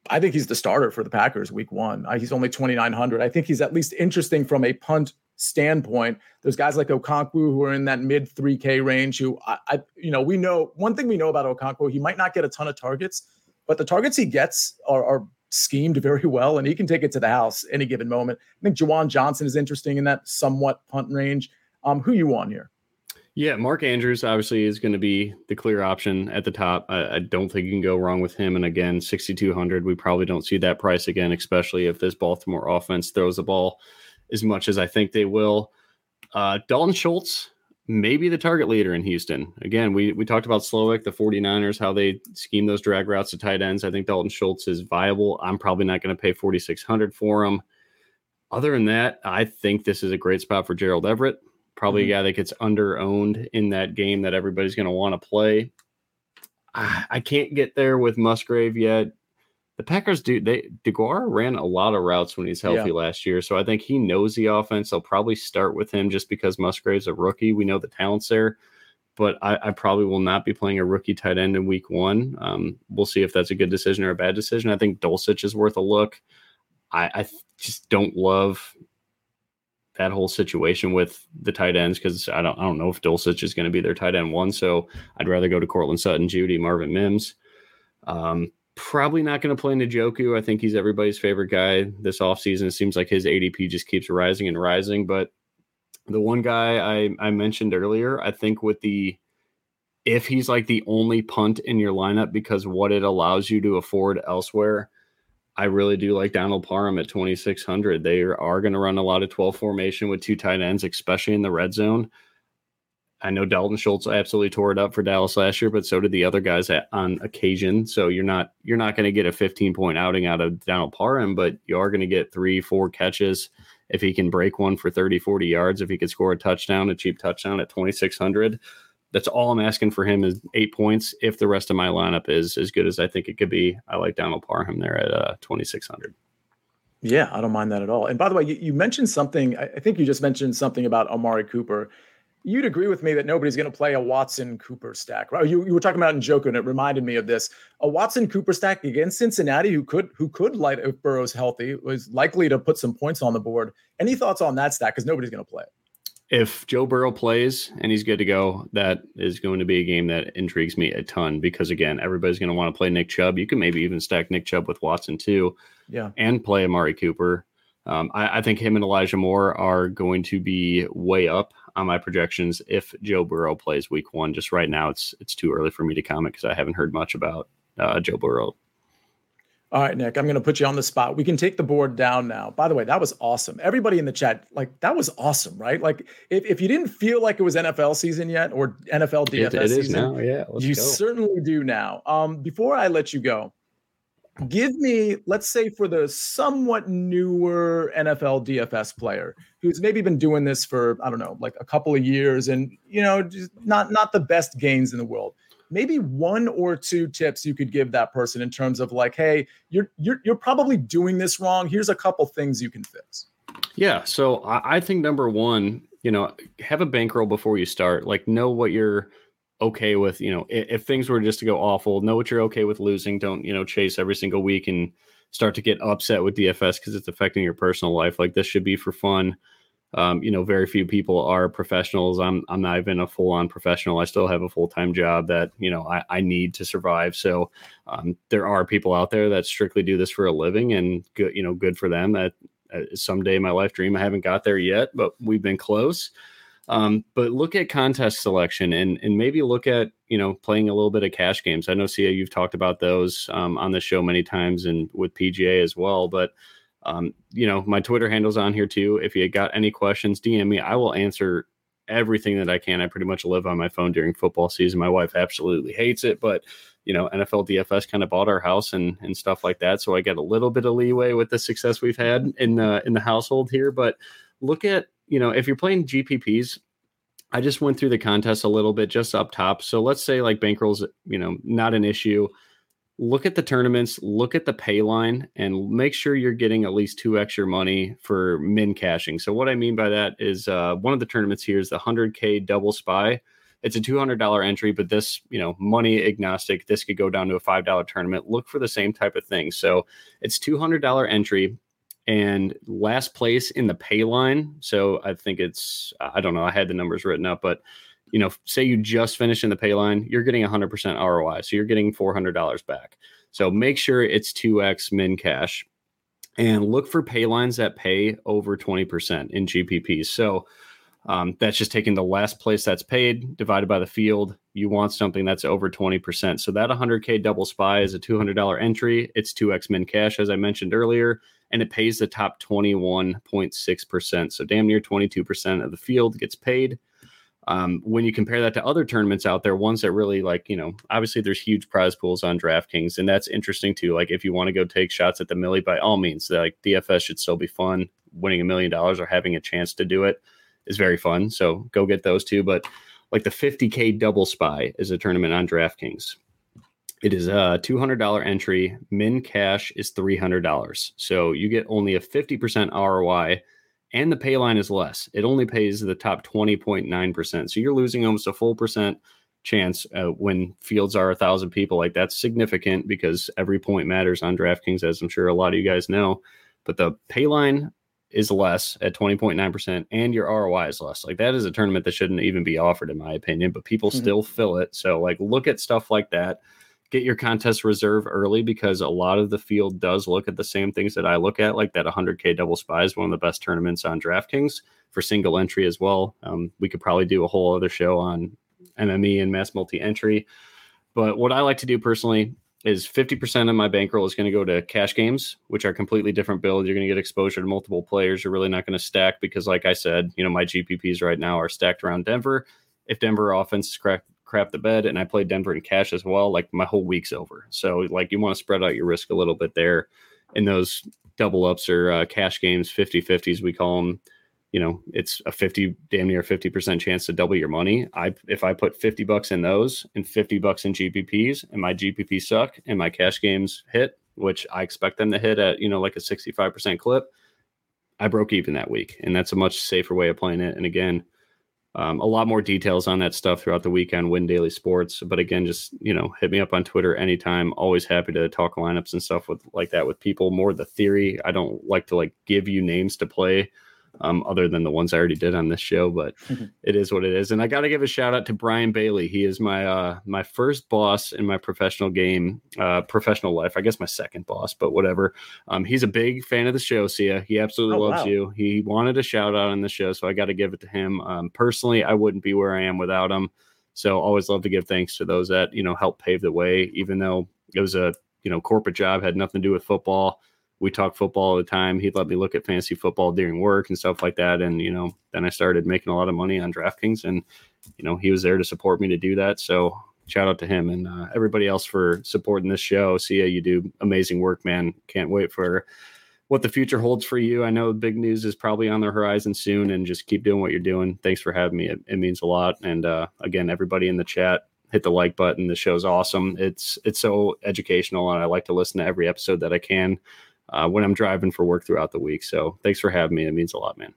I think he's the starter for the Packers week one. he's only 2,900. I think he's at least interesting from a punt standpoint. There's guys like Okonkwo who are in that mid 3K range who I, I, you know, we know one thing we know about Okonkwo, he might not get a ton of targets, but the targets he gets are, are schemed very well and he can take it to the house any given moment. I think Juwan Johnson is interesting in that somewhat punt range. Um, who you on here? Yeah, Mark Andrews obviously is going to be the clear option at the top. I, I, don't think you can go wrong with him. And again, 6,200, we probably don't see that price again, especially if this Baltimore offense throws the ball as much as I think they will. Uh, Dalton Schultz, maybe the target leader in Houston. Again, we, we talked about Slowik, the 49ers, how they scheme those drag routes to tight ends. I think Dalton Schultz is viable. I'm probably not going to pay 4,600 for him. Other than that, I think this is a great spot for Gerald Everett probably mm-hmm. a guy that gets under owned in that game that everybody's going to want to play. I, I, can't get there with Musgrave yet. The Packers do they Deguara ran a lot of routes when he's healthy yeah. last year, so I think he knows the offense. They'll probably start with him just because Musgrave's a rookie. We know the talent's there, but I, I probably will not be playing a rookie tight end in week one. Um, we'll see if that's a good decision or a bad decision. I think Dulcich is worth a look. I, I just don't love that whole situation with the tight ends because I don't I don't know if Dulcich is going to be their tight end one. So I'd rather go to Courtland Sutton, Jeudy, Marvin Mims. Um, probably not going to play Njoku. I think he's everybody's favorite guy this offseason. It seems like his ADP just keeps rising and rising. But the one guy I, I mentioned earlier, I think with the if he's like the only punt in your lineup because what it allows you to afford elsewhere, I really do like Donald Parham at 2,600. They are going to run a lot of 12 formation with two tight ends, especially in the red zone. I know Dalton Schultz absolutely tore it up for Dallas last year, but so did the other guys at, on occasion. So you're not you're not going to get a 15 point outing out of Donald Parham, but you are going to get three, four catches if he can break one for 30, 40 yards, if he could score a touchdown, a cheap touchdown at 2,600, that's all I'm asking for him is eight points. If the rest of my lineup is as good as I think it could be, I like Donald Parham there at uh, 2,600. Yeah, I don't mind that at all. And by the way, you, you mentioned something. I, think you just mentioned something about Amari Cooper you'd agree with me that nobody's going to play a Watson Cooper stack, right? You, you were talking about Njoku, and it reminded me of this: a Watson Cooper stack against Cincinnati, who could who could light if Burrow's healthy, was likely to put some points on the board. Any thoughts on that stack? Because nobody's going to play it. If Joe Burrow plays and he's good to go, that is going to be a game that intrigues me a ton because again, everybody's going to want to play Nick Chubb. You can maybe even stack Nick Chubb with Watson too, yeah, and play Amari Cooper. Um, I, I, think him and Elijah Moore are going to be way up on my projections if Joe Burrow plays Week One. Just right now, it's it's too early for me to comment because I haven't heard much about uh, Joe Burrow. All right, Nick, I'm going to put you on the spot. We can take the board down now. By the way, that was awesome. Everybody in the chat, like that was awesome, right? Like if, if you didn't feel like it was NFL season yet or NFL DFS it, it season, now. Yeah, you go. certainly do now. Um, before I let you go, give me, let's say, for the somewhat newer NFL DFS player who's maybe been doing this for I don't know, like a couple of years, and you know, just not not the best gains in the world. Maybe one or two tips you could give that person in terms of like, hey, you're you're you're probably doing this wrong. Here's a couple things you can fix. Yeah, so I, I think number one, you know, have a bankroll before you start. Like, know what you're okay with you know if, if, things were just to go awful know what you're okay with losing don't you know chase every single week and start to get upset with dfs because it's affecting your personal life like this should be for fun um, you know very few people are professionals i'm i'm not even a full-on professional i still have a full-time job that you know i, I need to survive so um, there are people out there that strictly do this for a living and good you know good for them that uh, someday my life dream i haven't got there yet but we've been close um, but look at contest selection and and maybe look at you know playing a little bit of cash games. I know Sia, you've talked about those um, on the show many times and with PGA as well. But um, you know my Twitter handle's on here too. If you got any questions, DM me. I will answer everything that I can. I pretty much live on my phone during football season. My wife absolutely hates it, but you know NFL DFS kind of bought our house and and stuff like that, so I get a little bit of leeway with the success we've had in uh, in the household here. But look at you know, if you're playing GPPs, I just went through the contest a little bit just up top. So let's say like bankrolls, you know, not an issue. Look at the tournaments, look at the pay line, and make sure you're getting at least two extra money for min cashing. So what I mean by that is uh, one of the tournaments here is the 100K double spy. It's a $200 entry, but this, you know, money agnostic, this could go down to a $5 tournament. Look for the same type of thing. So it's $200 entry and last place in the pay line. So I think it's I don't know. I had the numbers written up, but you know, say you just finished in the pay line, you're getting 100% ROI. So you're getting $400 back. So make sure it's 2x min cash and look for pay lines that pay over 20% in GPPs. So um, that's just taking the last place that's paid divided by the field. You want something that's over 20%. So that 100K double spy is a $200 entry. It's 2x min cash, as I mentioned earlier and it pays the top 21.6%. So damn near 22% of the field gets paid. Um, when you compare that to other tournaments out there, ones that really like, you know, obviously there's huge prize pools on DraftKings, and that's interesting too. Like, if you want to go take shots at the Milly, by all means, like DFS should still be fun. Winning a million dollars or having a chance to do it is very fun. So go get those too. But like the 50K double spy is a tournament on DraftKings. It is a $200 entry. Min cash is $300. So you get only a 50% ROI and the pay line is less. It only pays the top 20.9%. So you're losing almost a full percent chance uh, when fields are a thousand people. Like that's significant because every point matters on DraftKings, as I'm sure a lot of you guys know. But the pay line is less at 20.9% and your ROI is less. Like that is a tournament that shouldn't even be offered, in my opinion, but people mm-hmm. still fill it. So, like, look at stuff like that get your contest reserve early because a lot of the field does look at the same things that I look at, like that 100K double spy is one of the best tournaments on DraftKings for single entry as well. Um, we could probably do a whole other show on MME and mass multi entry. But what I like to do personally is 50% of my bankroll is going to go to cash games, which are completely different builds. You're going to get exposure to multiple players. You're really not going to stack because, like I said, you know, my GPPs right now are stacked around Denver. If Denver offense is correct, crap the bed and I played Denver in cash as well, like my whole week's over. So like you want to spread out your risk a little bit there in those double ups or uh, cash games, 50 50s, we call them. You know, it's a 50, damn near 50% chance to double your money. I, if I put 50 bucks in those and 50 bucks in GPPs and my GPP suck and my cash games hit, which I expect them to hit at, you know, like a 65% clip, I broke even that week. And that's a much safer way of playing it. And again, um, a lot more details on that stuff throughout the weekend, Win Daily Sports. But again, just you know, hit me up on Twitter anytime. Always happy to talk lineups and stuff with like that with people. More the theory. I don't like to like give you names to play um, other than the ones I already did on this show. But it is what it is. And I got to give a shout out to Brian Bailey. He is my uh, my first boss in my professional game, uh, professional life. I guess my second boss, but whatever. Um, he's a big fan of the show. Sia, he absolutely oh, loves wow. you. He wanted a shout out on the show, so I got to give it to him. Um, personally, I wouldn't be where I am without him. So always love to give thanks to those that you know help pave the way, even though it was a you know corporate job had nothing to do with football we talk football all the time. He'd let me look at fantasy football during work and stuff like that. And, you know, then I started making a lot of money on DraftKings and, you know, he was there to support me to do that. So shout out to him and uh, everybody else for supporting this show. Sia, you do amazing work, man. Can't wait for what the future holds for you. I know big news is probably on the horizon soon and just keep doing what you're doing. Thanks for having me. It, it means a lot. And uh, again, everybody in the chat, hit the like button. The show's awesome. It's it's so educational and I like to listen to every episode that I can uh, when I'm driving for work throughout the week. So thanks for having me. It means a lot, man.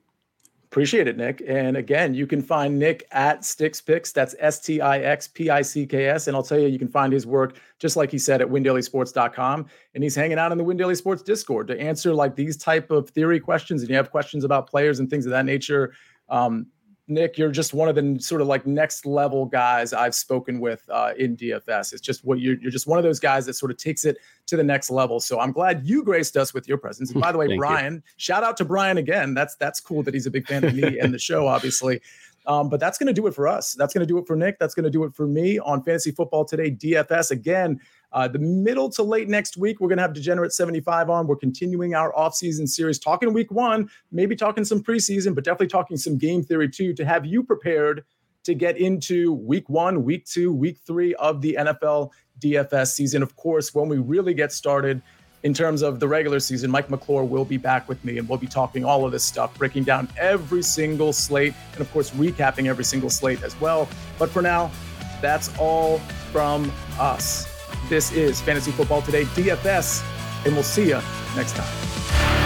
Appreciate it, Nick. And again, you can find Nick at Stix Picks. That's S T I X P I C K S. And I'll tell you, you can find his work, just like he said, at windailysports.com. And he's hanging out in the Win Daily Sports Discord to answer like these type of theory questions. And you have questions about players and things of that nature. Um, Nick, you're just one of the sort of like next level guys I've spoken with uh, in DFS. It's just what you're, you're just one of those guys that sort of takes it to the next level. So I'm glad you graced us with your presence. And by the way, Brian, you. shout out to Brian again. That's that's cool that he's a big fan of me and the show, obviously. Um, but that's going to do it for us. That's going to do it for Nick. That's going to do it for me on Fantasy Football Today DFS. Again, uh, the middle to late next week, we're going to have Degenerate 75 on. We're continuing our offseason series, talking week one, maybe talking some preseason, but definitely talking some game theory too, to have you prepared to get into week one, week two, week three of the NFL DFS season. Of course, when we really get started in terms of the regular season, Mike McClure will be back with me and we'll be talking all of this stuff, breaking down every single slate, and of course, recapping every single slate as well. But for now, that's all from us. This is Fantasy Football Today DFS, and we'll see you next time.